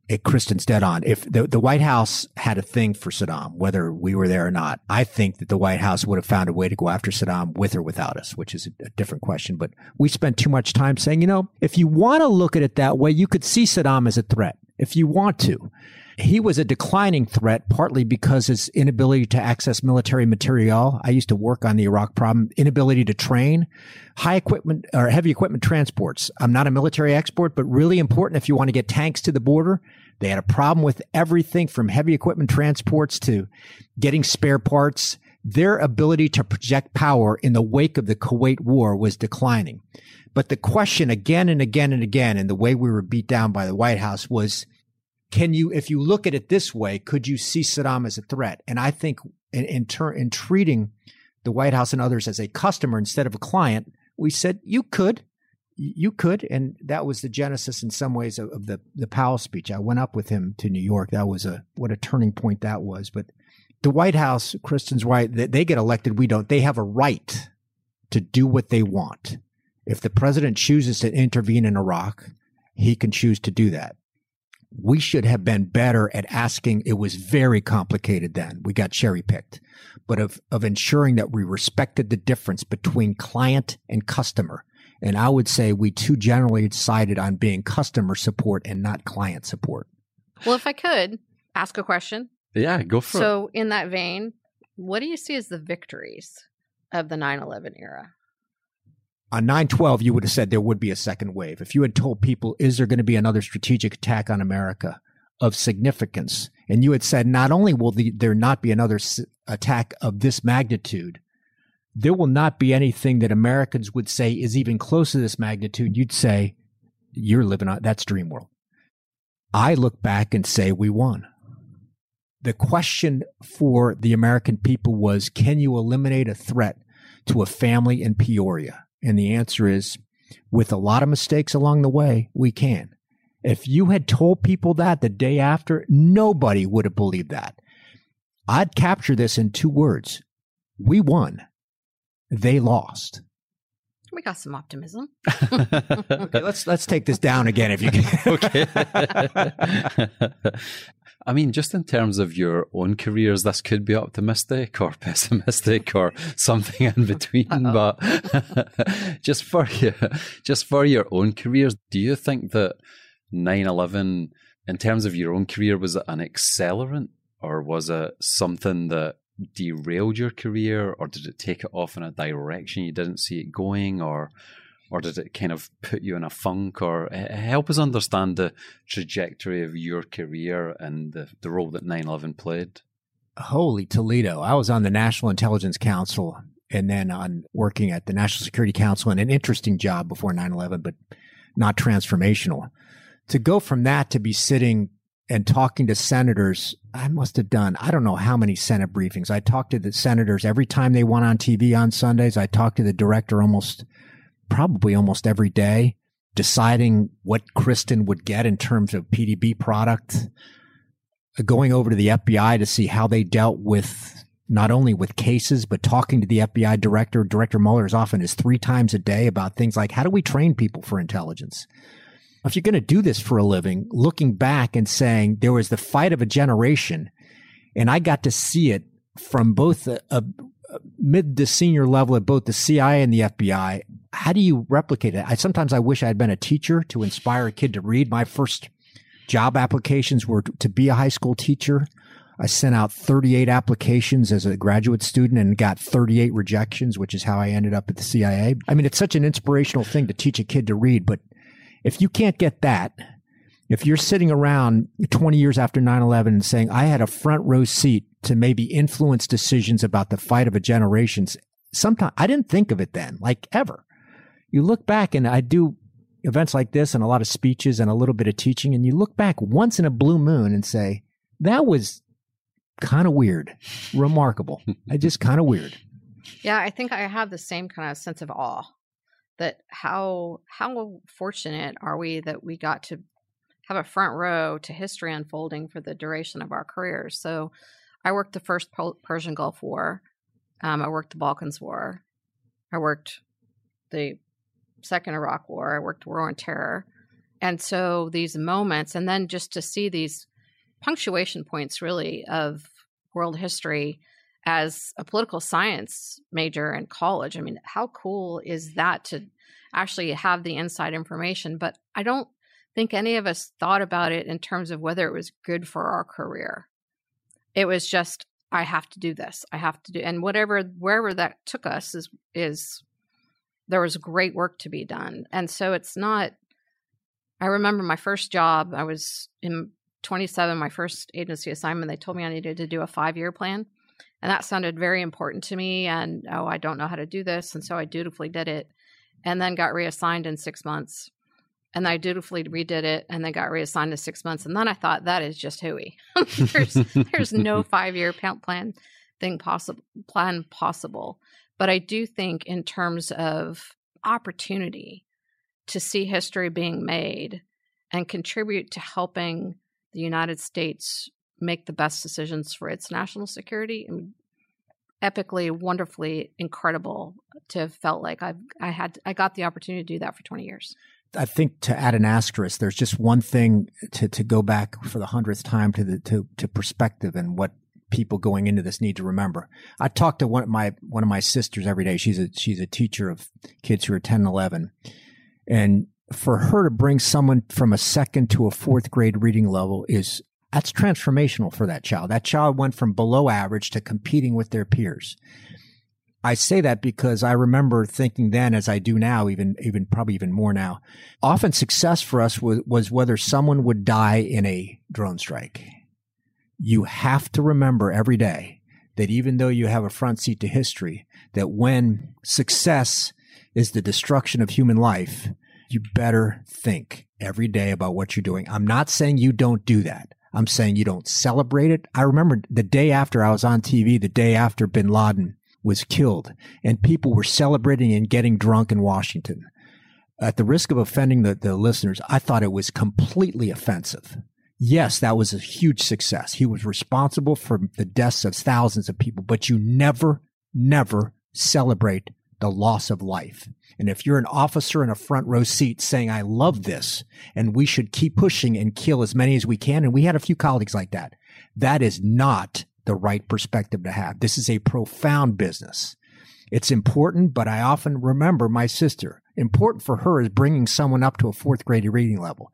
it, Kristen's dead on. If the, the White House had a thing for Saddam, whether we were there or not, I think that the White House would have found a way to go after Saddam with or without us, which is a, a different question. But we spent too much time saying, you know, if you want to look at it that way, you could see Saddam as a threat if you want to. He was a declining threat, partly because his inability to access military material. I used to work on the Iraq problem, inability to train, high equipment or heavy equipment transports. I'm not a military expert, but really important if you want to get tanks to the border. They had a problem with everything from heavy equipment transports to getting spare parts. Their ability to project power in the wake of the Kuwait war was declining. But the question again and again and again, and the way we were beat down by the White House was, can you, if you look at it this way, could you see Saddam as a threat? And I think in, in, ter- in treating the White House and others as a customer instead of a client, we said you could, you could, and that was the genesis in some ways of, of the the Powell speech. I went up with him to New York. That was a what a turning point that was. But the White House, Kristen's right. They, they get elected, we don't. They have a right to do what they want. If the president chooses to intervene in Iraq, he can choose to do that. We should have been better at asking. It was very complicated then. We got cherry picked, but of, of ensuring that we respected the difference between client and customer And I would say we too generally decided on being customer support and not client support. Well, if I could ask a question. Yeah, go for so, it. So, in that vein, what do you see as the victories of the 9 11 era? On 9 12, you would have said there would be a second wave. If you had told people, is there going to be another strategic attack on America of significance? And you had said, not only will the, there not be another s- attack of this magnitude, there will not be anything that Americans would say is even close to this magnitude. You'd say, you're living on that's dream world. I look back and say, we won. The question for the American people was, can you eliminate a threat to a family in Peoria? And the answer is, with a lot of mistakes along the way, we can. If you had told people that the day after, nobody would have believed that. I'd capture this in two words. We won they lost. We got some optimism. okay, let's let's take this down again if you can. okay. I mean, just in terms of your own careers, this could be optimistic or pessimistic or something in between. But just for you, just for your own careers, do you think that 9-11, in terms of your own career, was it an accelerant or was it something that derailed your career or did it take it off in a direction you didn't see it going or or did it kind of put you in a funk or eh, help us understand the trajectory of your career and the, the role that 9-11 played holy toledo i was on the national intelligence council and then on working at the national security council in an interesting job before 9-11 but not transformational to go from that to be sitting and talking to senators. I must have done, I don't know how many Senate briefings. I talked to the senators every time they went on TV on Sundays. I talked to the director almost, probably almost every day, deciding what Kristen would get in terms of PDB product, uh, going over to the FBI to see how they dealt with not only with cases, but talking to the FBI director. Director Mueller is often is three times a day about things like how do we train people for intelligence? if you're going to do this for a living, looking back and saying there was the fight of a generation, and I got to see it from both a, a, a mid to senior level at both the CIA and the FBI. How do you replicate it? I sometimes I wish I had been a teacher to inspire a kid to read. My first job applications were to be a high school teacher. I sent out 38 applications as a graduate student and got 38 rejections, which is how I ended up at the CIA. I mean, it's such an inspirational thing to teach a kid to read, but if you can't get that, if you're sitting around 20 years after 9-11 and saying, I had a front row seat to maybe influence decisions about the fight of a generation, sometimes I didn't think of it then, like ever. You look back and I do events like this and a lot of speeches and a little bit of teaching, and you look back once in a blue moon and say, that was kind of weird, remarkable. I just kind of weird. Yeah, I think I have the same kind of sense of awe that how how fortunate are we that we got to have a front row to history unfolding for the duration of our careers. So, I worked the first Persian Gulf War. Um, I worked the Balkans War. I worked the second Iraq War. I worked War on Terror. And so these moments, and then just to see these punctuation points really of world history as a political science major in college. I mean, how cool is that to actually have the inside information? But I don't think any of us thought about it in terms of whether it was good for our career. It was just, I have to do this. I have to do, and whatever, wherever that took us is, is, there was great work to be done. And so it's not, I remember my first job, I was in 27, my first agency assignment, they told me I needed to do a five year plan. And that sounded very important to me. And oh, I don't know how to do this. And so I dutifully did it and then got reassigned in six months. And I dutifully redid it and then got reassigned to six months. And then I thought, that is just hooey. there's, there's no five year plan thing possible, plan possible. But I do think, in terms of opportunity to see history being made and contribute to helping the United States make the best decisions for its national security. Mean, epically, wonderfully incredible to have felt like I've I had I got the opportunity to do that for 20 years. I think to add an asterisk, there's just one thing to, to go back for the hundredth time to the to, to perspective and what people going into this need to remember. I talk to one of my one of my sisters every day. She's a she's a teacher of kids who are 10 and 11. And for her to bring someone from a second to a fourth grade reading level is that's transformational for that child. That child went from below average to competing with their peers. I say that because I remember thinking then, as I do now, even, even probably even more now, often success for us was, was whether someone would die in a drone strike. You have to remember every day that even though you have a front seat to history, that when success is the destruction of human life, you better think every day about what you're doing. I'm not saying you don't do that. I'm saying you don't celebrate it. I remember the day after I was on TV, the day after bin Laden was killed and people were celebrating and getting drunk in Washington. At the risk of offending the, the listeners, I thought it was completely offensive. Yes, that was a huge success. He was responsible for the deaths of thousands of people, but you never, never celebrate the loss of life. And if you're an officer in a front row seat saying, I love this and we should keep pushing and kill as many as we can. And we had a few colleagues like that. That is not the right perspective to have. This is a profound business. It's important, but I often remember my sister. Important for her is bringing someone up to a fourth grade reading level.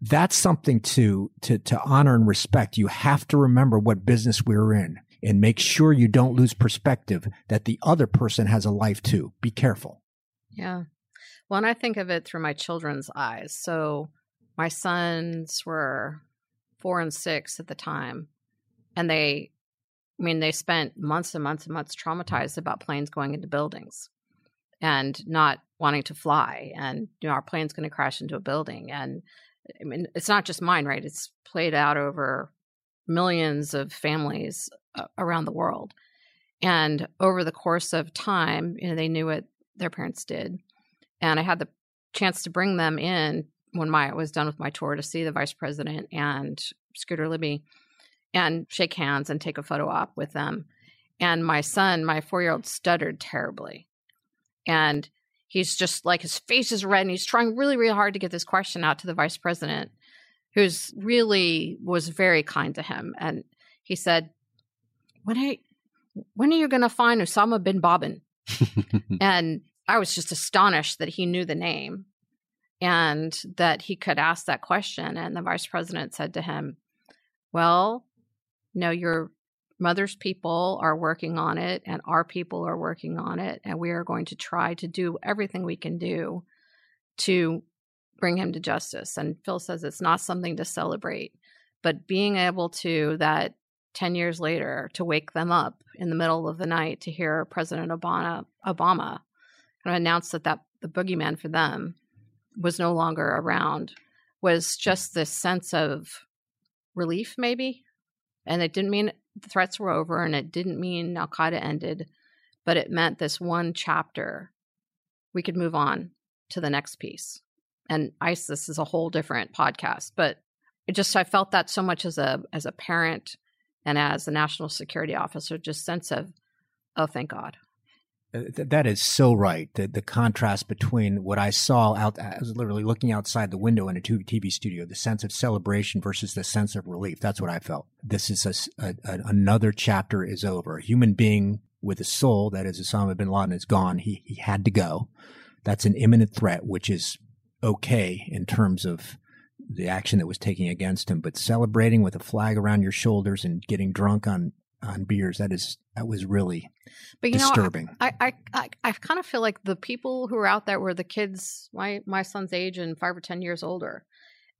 That's something to, to, to honor and respect. You have to remember what business we're in and make sure you don't lose perspective that the other person has a life too. Be careful. Yeah. Well, and I think of it through my children's eyes. So my sons were four and six at the time and they I mean, they spent months and months and months traumatized about planes going into buildings and not wanting to fly. And, you know, our plane's going to crash into a building. And I mean, it's not just mine, right? It's played out over millions of families uh, around the world. And over the course of time, you know, they knew what their parents did. And I had the chance to bring them in when my was done with my tour to see the vice president and Scooter Libby and shake hands and take a photo op with them. And my son, my four year old, stuttered terribly. And he's just like his face is red and he's trying really, really hard to get this question out to the vice president, who's really was very kind to him. And he said, When are, when are you going to find Osama bin Laden?" and I was just astonished that he knew the name and that he could ask that question. And the vice president said to him, Well, know, your mother's people are working on it and our people are working on it. And we are going to try to do everything we can do to bring him to justice. And Phil says it's not something to celebrate, but being able to that 10 years later to wake them up in the middle of the night to hear President Obama, Obama kind of announce that, that the boogeyman for them was no longer around was just this sense of relief, maybe, and it didn't mean the threats were over and it didn't mean Al Qaeda ended, but it meant this one chapter. We could move on to the next piece. And ISIS is a whole different podcast, but it just I felt that so much as a as a parent and as a national security officer, just sense of, oh, thank God. Uh, that is so right. The, the contrast between what I saw out, I was literally looking outside the window in a TV studio, the sense of celebration versus the sense of relief. That's what I felt. This is a, a, another chapter is over. A human being with a soul, that is Osama bin Laden, is gone. He, he had to go. That's an imminent threat, which is okay in terms of the action that was taken against him. But celebrating with a flag around your shoulders and getting drunk on on beers. That is that was really but you disturbing. Know, I, I I I kind of feel like the people who are out there were the kids my my son's age and five or ten years older,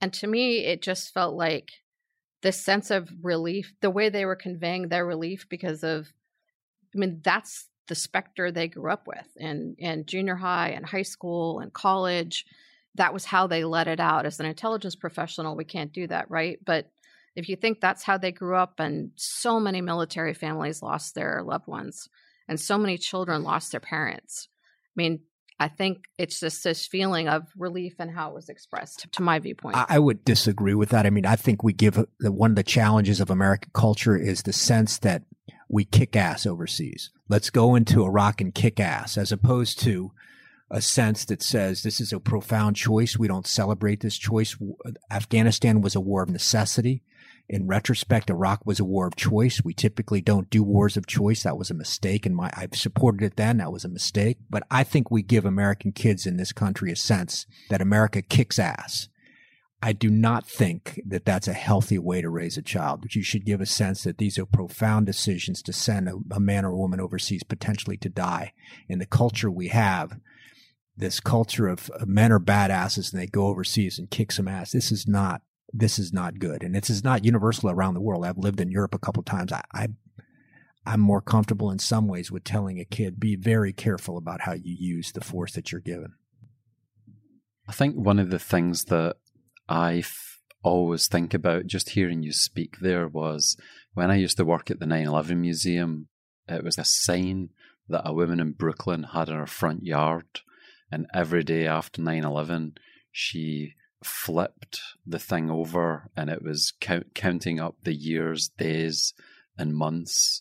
and to me it just felt like this sense of relief, the way they were conveying their relief because of, I mean that's the specter they grew up with in in junior high and high school and college. That was how they let it out. As an intelligence professional, we can't do that, right? But if you think that's how they grew up, and so many military families lost their loved ones, and so many children lost their parents. I mean, I think it's just this feeling of relief and how it was expressed, to my viewpoint. I would disagree with that. I mean, I think we give uh, one of the challenges of American culture is the sense that we kick ass overseas. Let's go into Iraq and kick ass, as opposed to a sense that says this is a profound choice. We don't celebrate this choice. Uh, Afghanistan was a war of necessity. In retrospect, Iraq was a war of choice. We typically don't do wars of choice. That was a mistake. And my, I've supported it then. That was a mistake. But I think we give American kids in this country a sense that America kicks ass. I do not think that that's a healthy way to raise a child. But you should give a sense that these are profound decisions to send a, a man or woman overseas potentially to die. In the culture we have, this culture of, of men are badasses and they go overseas and kick some ass. This is not this is not good. And this is not universal around the world. I've lived in Europe a couple times. I, I I'm more comfortable in some ways with telling a kid, be very careful about how you use the force that you're given. I think one of the things that I always think about just hearing you speak there was when I used to work at the 9 11 Museum, it was a sign that a woman in Brooklyn had in her front yard. And every day after 9 11, she flipped the thing over and it was count, counting up the years, days, and months.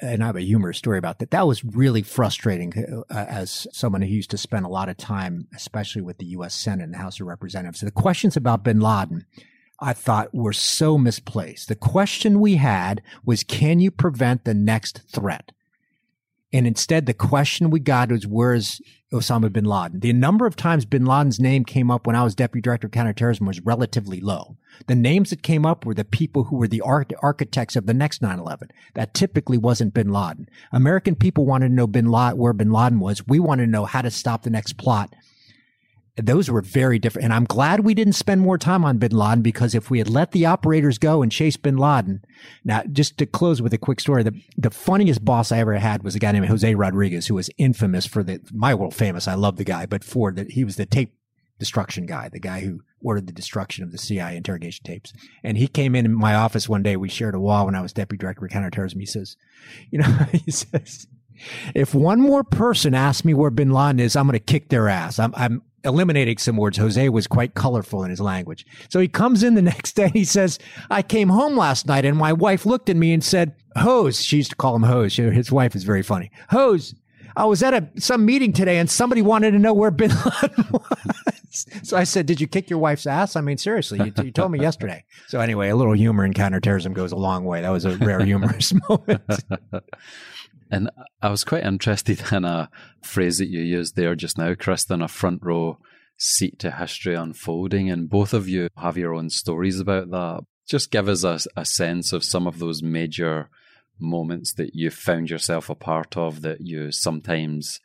And I have a humorous story about that. That was really frustrating uh, as someone who used to spend a lot of time, especially with the U.S. Senate and the House of Representatives. The questions about bin Laden, I thought were so misplaced. The question we had was, can you prevent the next threat? And instead, the question we got was, where's Osama bin Laden? The number of times bin Laden's name came up when I was deputy director of counterterrorism was relatively low. The names that came up were the people who were the architects of the next 9-11. That typically wasn't bin Laden. American people wanted to know bin Laden, where bin Laden was. We wanted to know how to stop the next plot those were very different. And I'm glad we didn't spend more time on bin Laden because if we had let the operators go and chase bin Laden, now just to close with a quick story, the, the funniest boss I ever had was a guy named Jose Rodriguez, who was infamous for the, my world famous. I love the guy, but for that, he was the tape destruction guy, the guy who ordered the destruction of the CIA interrogation tapes. And he came in my office one day. We shared a wall when I was deputy director of counterterrorism. He says, you know, he says, if one more person asks me where bin Laden is, I'm going to kick their ass. I'm, I'm eliminating some words. Jose was quite colorful in his language. So he comes in the next day he says, I came home last night and my wife looked at me and said, Hose, she used to call him Hose. His wife is very funny. Hose, I was at a, some meeting today and somebody wanted to know where Bin Laden was. So I said, did you kick your wife's ass? I mean, seriously, you, you told me yesterday. So anyway, a little humor in counterterrorism goes a long way. That was a rare humorous moment. And I was quite interested in a phrase that you used there just now, Kristen, a front row seat to history unfolding. And both of you have your own stories about that. Just give us a, a sense of some of those major moments that you found yourself a part of that you sometimes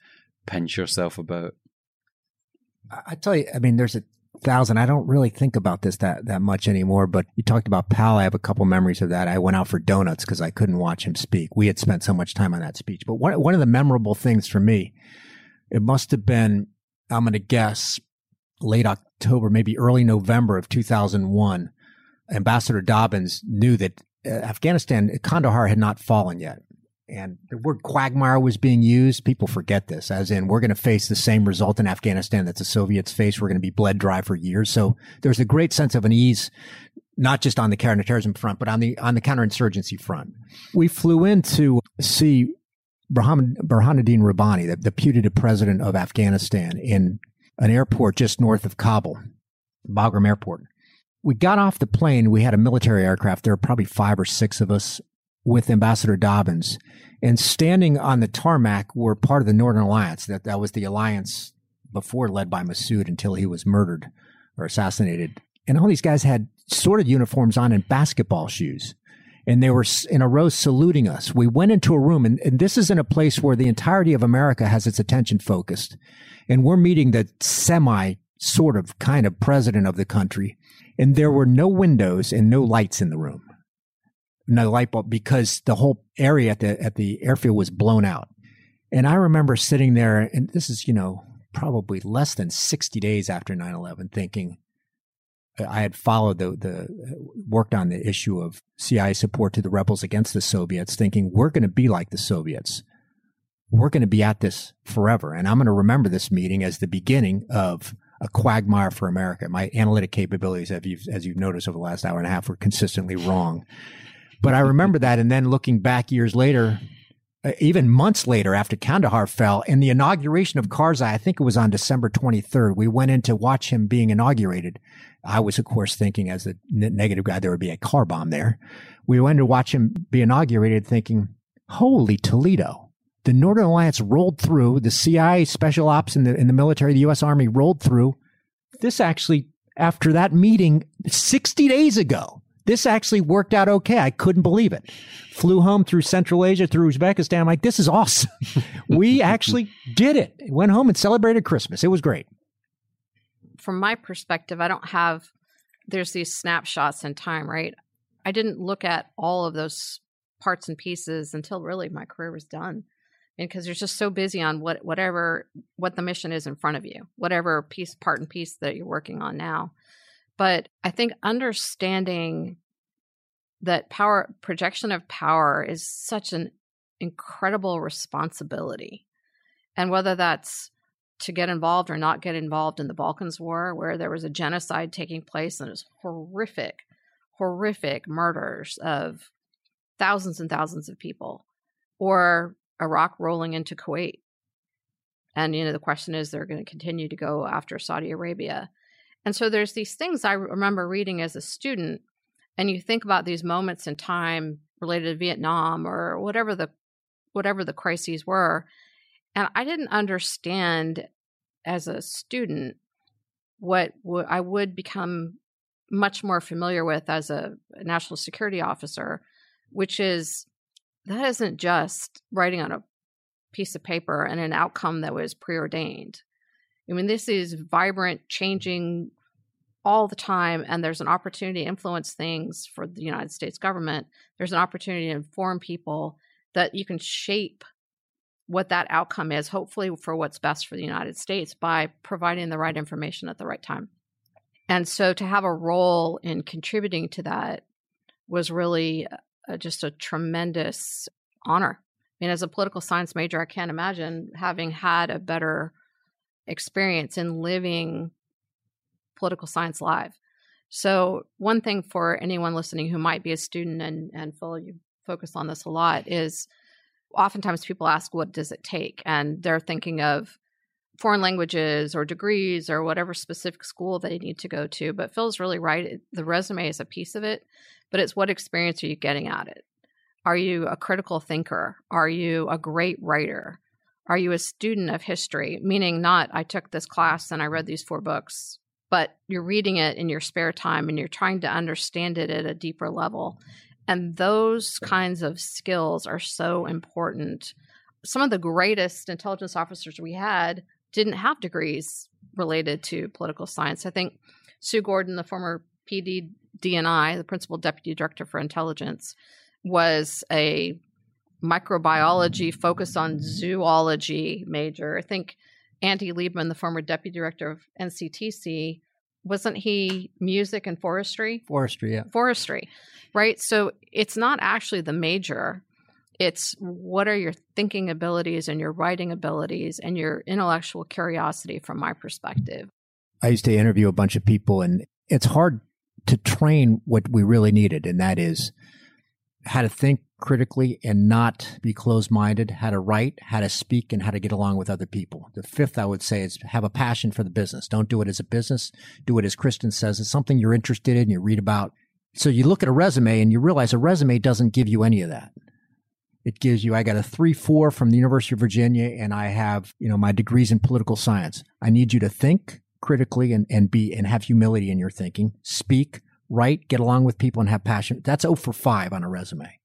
pinch yourself about. I tell you, I mean, there's a thousand. I don't really think about this that, that much anymore, but you talked about Powell. I have a couple memories of that. I went out for donuts because I couldn't watch him speak. We had spent so much time on that speech. But one, one of the memorable things for me, it must have been, I'm going to guess late October, maybe early November of 2001. Ambassador Dobbins knew that uh, Afghanistan, Kandahar had not fallen yet and the word quagmire was being used. People forget this, as in we're going to face the same result in Afghanistan that the Soviets faced. We're going to be bled dry for years. So there's a great sense of an ease, not just on the counterterrorism front, but on the on the counterinsurgency front. We flew in to see Burhan, Burhanuddin Rabbani, the, the putative president of Afghanistan, in an airport just north of Kabul, Bagram Airport. We got off the plane. We had a military aircraft. There were probably five or six of us with Ambassador Dobbins. And standing on the tarmac were part of the Northern Alliance. That, that was the alliance before led by Massoud until he was murdered or assassinated. And all these guys had sort of uniforms on and basketball shoes. And they were in a row saluting us. We went into a room, and, and this is in a place where the entirety of America has its attention focused. And we're meeting the semi sort of kind of president of the country. And there were no windows and no lights in the room no light bulb because the whole area at the at the airfield was blown out. And I remember sitting there, and this is you know probably less than sixty days after 9-11, thinking uh, I had followed the the uh, worked on the issue of CIA support to the rebels against the Soviets, thinking we're going to be like the Soviets. We're going to be at this forever, and I'm going to remember this meeting as the beginning of a quagmire for America. My analytic capabilities, as you've, as you've noticed over the last hour and a half, were consistently wrong. But I remember that. And then looking back years later, uh, even months later after Kandahar fell in the inauguration of Karzai, I think it was on December 23rd, we went in to watch him being inaugurated. I was, of course, thinking as a negative guy, there would be a car bomb there. We went to watch him be inaugurated thinking, holy Toledo. The Northern Alliance rolled through, the CIA special ops in the, in the military, the U.S. Army rolled through. This actually, after that meeting 60 days ago, this actually worked out okay. I couldn't believe it. Flew home through Central Asia, through Uzbekistan. I'm like, this is awesome. we actually did it. Went home and celebrated Christmas. It was great. From my perspective, I don't have, there's these snapshots in time, right? I didn't look at all of those parts and pieces until really my career was done. because you're just so busy on what whatever what the mission is in front of you, whatever piece part and piece that you're working on now. But I think understanding that power projection of power is such an incredible responsibility. And whether that's to get involved or not get involved in the Balkans War, where there was a genocide taking place and it was horrific, horrific murders of thousands and thousands of people, or Iraq rolling into Kuwait. And, you know, the question is they're going to continue to go after Saudi Arabia. And so there's these things I remember reading as a student, and you think about these moments in time related to Vietnam or whatever the whatever the crises were, and I didn't understand as a student what w- I would become much more familiar with as a, a national security officer, which is that isn't just writing on a piece of paper and an outcome that was preordained. I mean, this is vibrant, changing all the time, and there's an opportunity to influence things for the United States government. There's an opportunity to inform people that you can shape what that outcome is, hopefully for what's best for the United States by providing the right information at the right time. And so to have a role in contributing to that was really uh, just a tremendous honor. I mean, as a political science major, I can't imagine having had a better experience in living political science live. So, one thing for anyone listening who might be a student, and, and Phil, you focus on this a lot, is oftentimes people ask, what does it take? And they're thinking of foreign languages or degrees or whatever specific school they need to go to. But Phil's really right. The resume is a piece of it, but it's what experience are you getting at it? Are you a critical thinker? Are you a great writer? Are you a student of history? Meaning, not I took this class and I read these four books, but you're reading it in your spare time and you're trying to understand it at a deeper level. And those kinds of skills are so important. Some of the greatest intelligence officers we had didn't have degrees related to political science. I think Sue Gordon, the former PD DNI, the principal deputy director for intelligence, was a microbiology focused on zoology major. I think Andy Liepman, the former deputy director of NCTC, wasn't he music and forestry? Forestry, yeah. Forestry, right? So it's not actually the major. It's what are your thinking abilities and your writing abilities and your intellectual curiosity from my perspective. I used to interview a bunch of people, and it's hard to train what we really needed, and that is how to think critically and not be closed minded, how to write, how to speak, and how to get along with other people. The fifth, I would say, is have a passion for the business. Don't do it as a business. Do it as Kristen says. It's something you're interested in, you read about. So you look at a resume and you realize a resume doesn't give you any of that. It gives you, I got a three, four from the University of Virginia and I have, you know, my degrees in political science. I need you to think critically and, and be, and have humility in your thinking, speak, write, get along with people and have passion. That's 0 for 5 on a resume.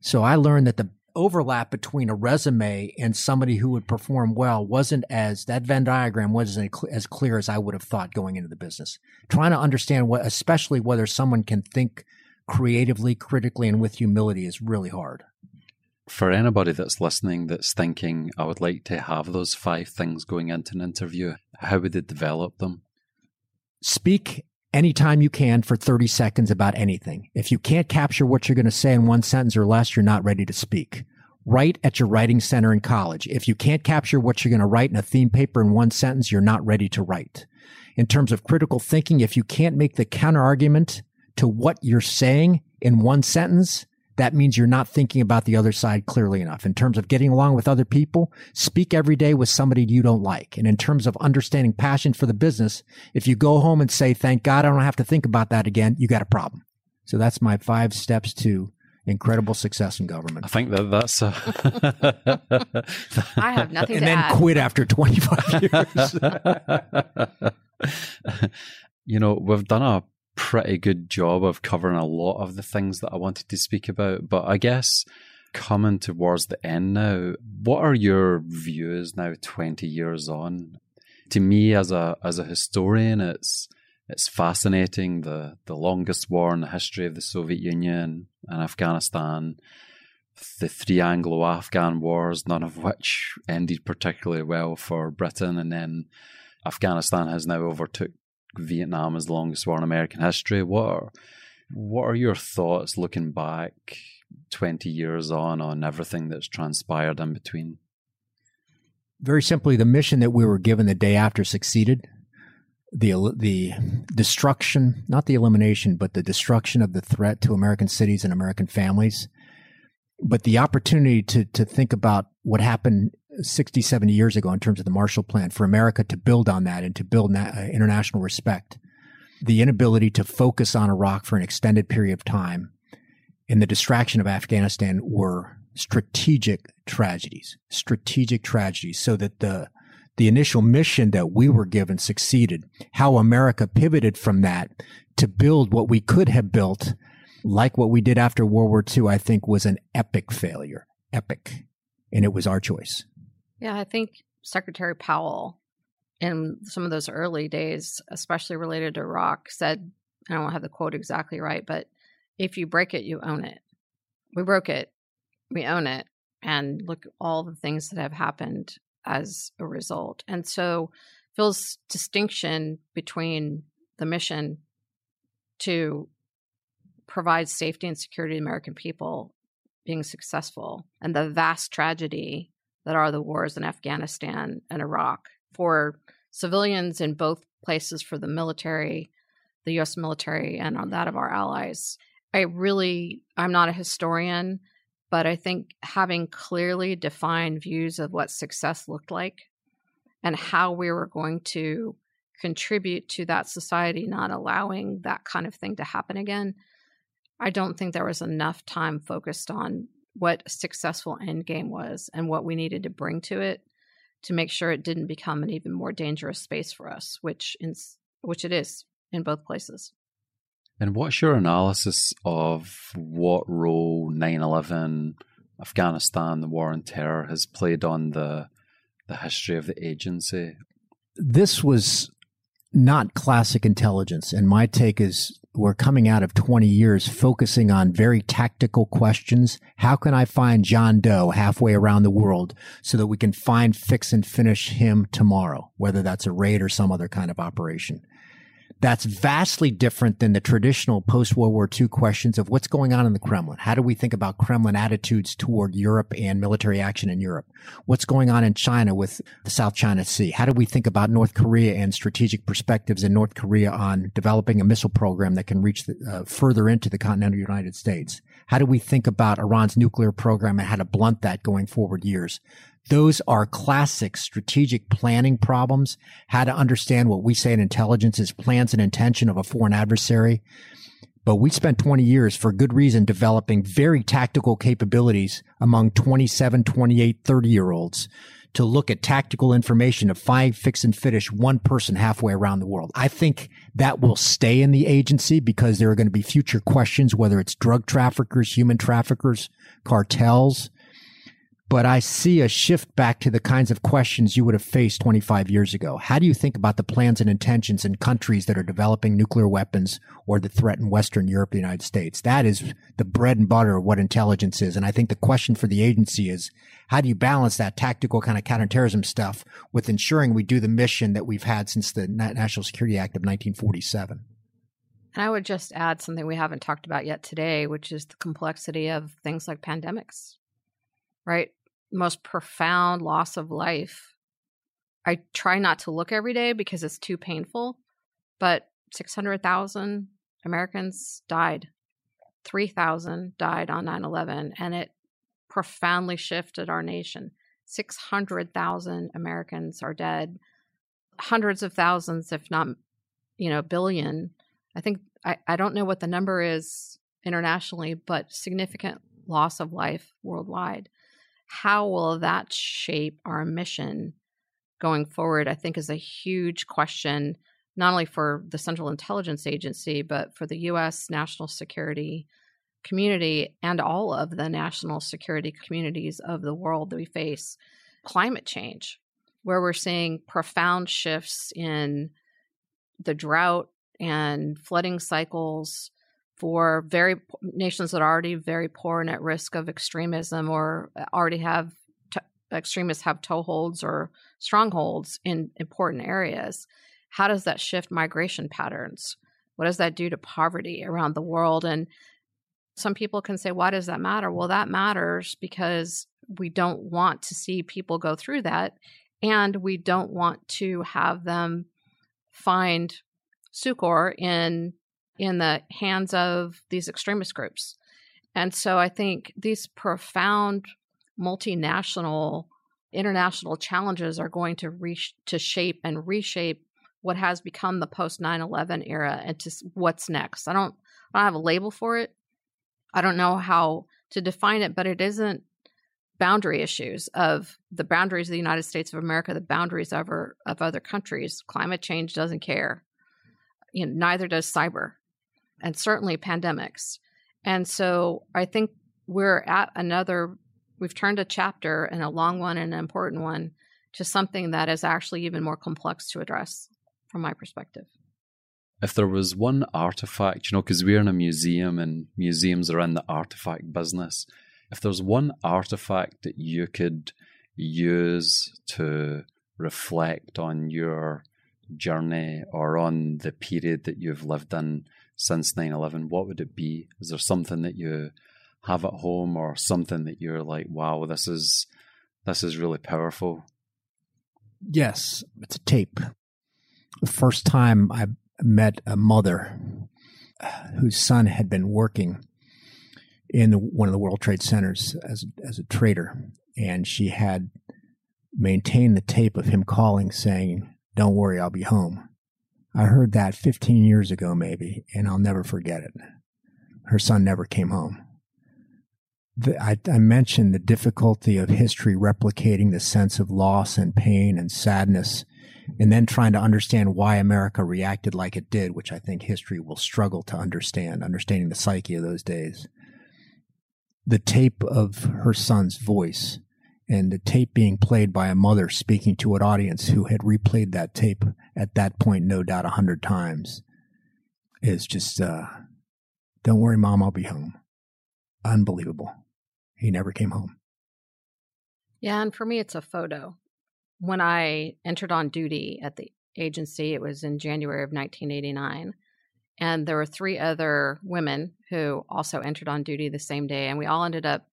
So I learned that the overlap between a resume and somebody who would perform well wasn't as that Venn diagram wasn't as clear as I would have thought going into the business. Trying to understand what, especially whether someone can think creatively, critically, and with humility is really hard. For anybody that's listening that's thinking, I would like to have those five things going into an interview, how would they develop them? Speak anytime you can for 30 seconds about anything. If you can't capture what you're going to say in one sentence or less, you're not ready to speak. Write at your writing center in college. If you can't capture what you're going to write in a theme paper in one sentence, you're not ready to write. In terms of critical thinking, if you can't make the counter argument to what you're saying in one sentence, that means you're not thinking about the other side clearly enough. In terms of getting along with other people, speak every day with somebody you don't like. And in terms of understanding passion for the business, if you go home and say, thank God I don't have to think about that again, you got a problem. So that's my five steps to incredible success in government. I think that that's. Uh, I have nothing and to then add. quit after 25 years. you know, we've done a pretty good job of covering a lot of the things that I wanted to speak about, but I guess coming towards the end now, what are your views now 20 years on? To me as a as a historian, it's it's fascinating the the longest war in the history of the Soviet Union and Afghanistan, the three Anglo-Afghan wars, none of which ended particularly well for Britain, and then Afghanistan has now overtook Vietnam is the longest war in American history. What are what are your thoughts looking back twenty years on on everything that's transpired in between? Very simply, the mission that we were given the day after succeeded. The, the destruction, not the elimination, but the destruction of the threat to American cities and American families. But the opportunity to, to think about what happened 60, 70 years ago in terms of the Marshall Plan for America to build on that and to build na- uh, international respect. The inability to focus on Iraq for an extended period of time and the distraction of Afghanistan were strategic tragedies, strategic tragedies, so that the the initial mission that we were given succeeded. How America pivoted from that to build what we could have built, like what we did after World War II, I think was an epic failure. Epic. And it was our choice. Yeah, I think Secretary Powell in some of those early days, especially related to Iraq, said, I don't have the quote exactly right, but if you break it, you own it. We broke it, we own it. And look all the things that have happened as a result. And so Phil's distinction between the mission to provide safety and security to American people being successful and the vast tragedy that are the wars in Afghanistan and Iraq for civilians in both places, for the military, the US military, and on that of our allies. I really, I'm not a historian, but I think having clearly defined views of what success looked like and how we were going to contribute to that society not allowing that kind of thing to happen again, I don't think there was enough time focused on what a successful end game was and what we needed to bring to it to make sure it didn't become an even more dangerous space for us, which in, which it is in both places. And what's your analysis of what role 9 11, Afghanistan, the war on terror has played on the, the history of the agency? This was not classic intelligence. And my take is we're coming out of 20 years focusing on very tactical questions. How can I find John Doe halfway around the world so that we can find, fix, and finish him tomorrow, whether that's a raid or some other kind of operation? That's vastly different than the traditional post World War II questions of what's going on in the Kremlin. How do we think about Kremlin attitudes toward Europe and military action in Europe? What's going on in China with the South China Sea? How do we think about North Korea and strategic perspectives in North Korea on developing a missile program that can reach the, uh, further into the continental United States? How do we think about Iran's nuclear program and how to blunt that going forward years? Those are classic strategic planning problems. How to understand what we say in intelligence is plans and intention of a foreign adversary. But we spent 20 years for good reason developing very tactical capabilities among 27, 28, 30 year olds to look at tactical information to find, fix, and finish one person halfway around the world. I think that will stay in the agency because there are going to be future questions, whether it's drug traffickers, human traffickers, cartels, but I see a shift back to the kinds of questions you would have faced 25 years ago. How do you think about the plans and intentions in countries that are developing nuclear weapons or that threaten Western Europe, the United States? That is the bread and butter of what intelligence is. And I think the question for the agency is, how do you balance that tactical kind of counterterrorism stuff with ensuring we do the mission that we've had since the National Security Act of 1947? And I would just add something we haven't talked about yet today, which is the complexity of things like pandemics, right? Most profound loss of life. I try not to look every day because it's too painful, but 600,000 Americans died 3,000 died on 9 11, and it profoundly shifted our nation. 600,000 Americans are dead, hundreds of thousands, if not, you know, billion. I think, I, I don't know what the number is internationally, but significant loss of life worldwide. How will that shape our mission going forward? I think is a huge question, not only for the Central Intelligence Agency, but for the U.S. national security community and all of the national security communities of the world that we face. Climate change, where we're seeing profound shifts in the drought and flooding cycles for very nations that are already very poor and at risk of extremism or uh, already have t- extremists have toeholds or strongholds in important areas how does that shift migration patterns? What does that do to poverty around the world? And some people can say why does that matter? Well that matters because we don't want to see people go through that and we don't want to have them find succor in in the hands of these extremist groups. And so I think these profound multinational international challenges are going to reach to shape and reshape what has become the post 9/11 era and to what's next. I don't I don't have a label for it. I don't know how to define it, but it isn't boundary issues of the boundaries of the United States of America, the boundaries of, our, of other countries. Climate change doesn't care. You know, neither does cyber and certainly pandemics. And so I think we're at another, we've turned a chapter and a long one and an important one to something that is actually even more complex to address from my perspective. If there was one artifact, you know, because we're in a museum and museums are in the artifact business, if there's one artifact that you could use to reflect on your journey or on the period that you've lived in since 9-11 what would it be? Is there something that you have at home or something that you're like wow this is this is really powerful yes it's a tape. The first time i met a mother uh, whose son had been working in the, one of the world trade centers as as a trader and she had maintained the tape of him calling saying don't worry i'll be home I heard that 15 years ago, maybe, and I'll never forget it. Her son never came home. The, I, I mentioned the difficulty of history replicating the sense of loss and pain and sadness, and then trying to understand why America reacted like it did, which I think history will struggle to understand, understanding the psyche of those days. The tape of her son's voice and the tape being played by a mother speaking to an audience who had replayed that tape at that point, no doubt, a hundred times, is just, uh, don't worry, mom, I'll be home. Unbelievable. He never came home. Yeah, and for me, it's a photo. When I entered on duty at the agency, it was in January of 1989. And there were three other women who also entered on duty the same day. And we all ended up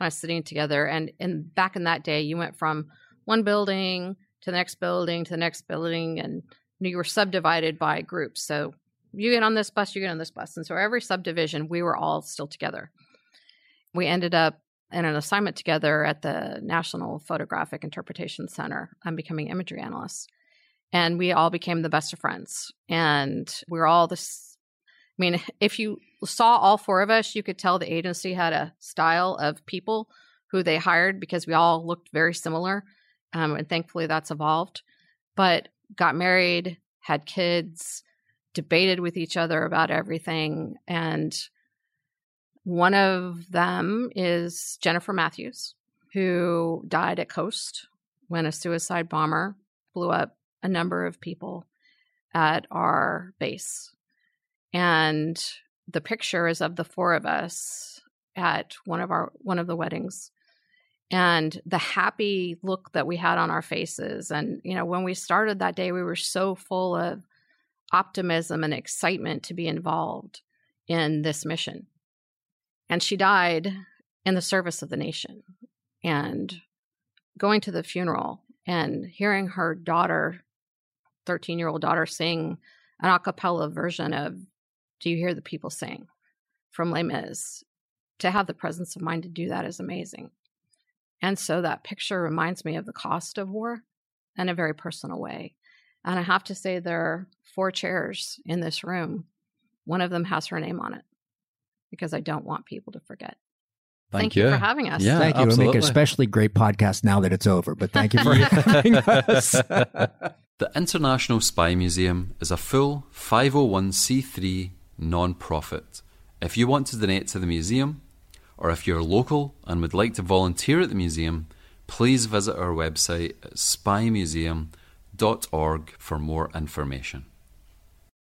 kind of sitting together. And in back in that day, you went from one building to the next building to the next building, and you were subdivided by groups. So you get on this bus, you get on this bus, and so every subdivision, we were all still together. We ended up in an assignment together at the National Photographic Interpretation Center. I'm becoming imagery analyst. And we all became the best of friends. And we are all this. I mean, if you saw all four of us, you could tell the agency had a style of people who they hired because we all looked very similar. Um, and thankfully that's evolved. But got married, had kids, debated with each other about everything. And one of them is Jennifer Matthews, who died at Khost when a suicide bomber blew up a number of people at our base. And the picture is of the four of us at one of our one of the weddings. And the happy look that we had on our faces. And you know when we started that day we were so full of optimism and excitement to be involved in this mission. And she died in the service of the nation and going to the funeral and hearing her daughter 13 year old daughter sing an a cappella version of do you hear the people sing? from Les Mis, to have the presence of mind to do that is amazing. And so that picture reminds me of the cost of war in a very personal way. And I have to say, there are four chairs in this room. One of them has her name on it because I don't want people to forget. Thank, Thank you. you for having us. Yeah, thank you. It'll make an especially great podcast now that it's over. But thank you for having us. The International Spy Museum is a full 501c3 non profit. If you want to donate to the museum, or if you're local and would like to volunteer at the museum, please visit our website at spymuseum.org for more information.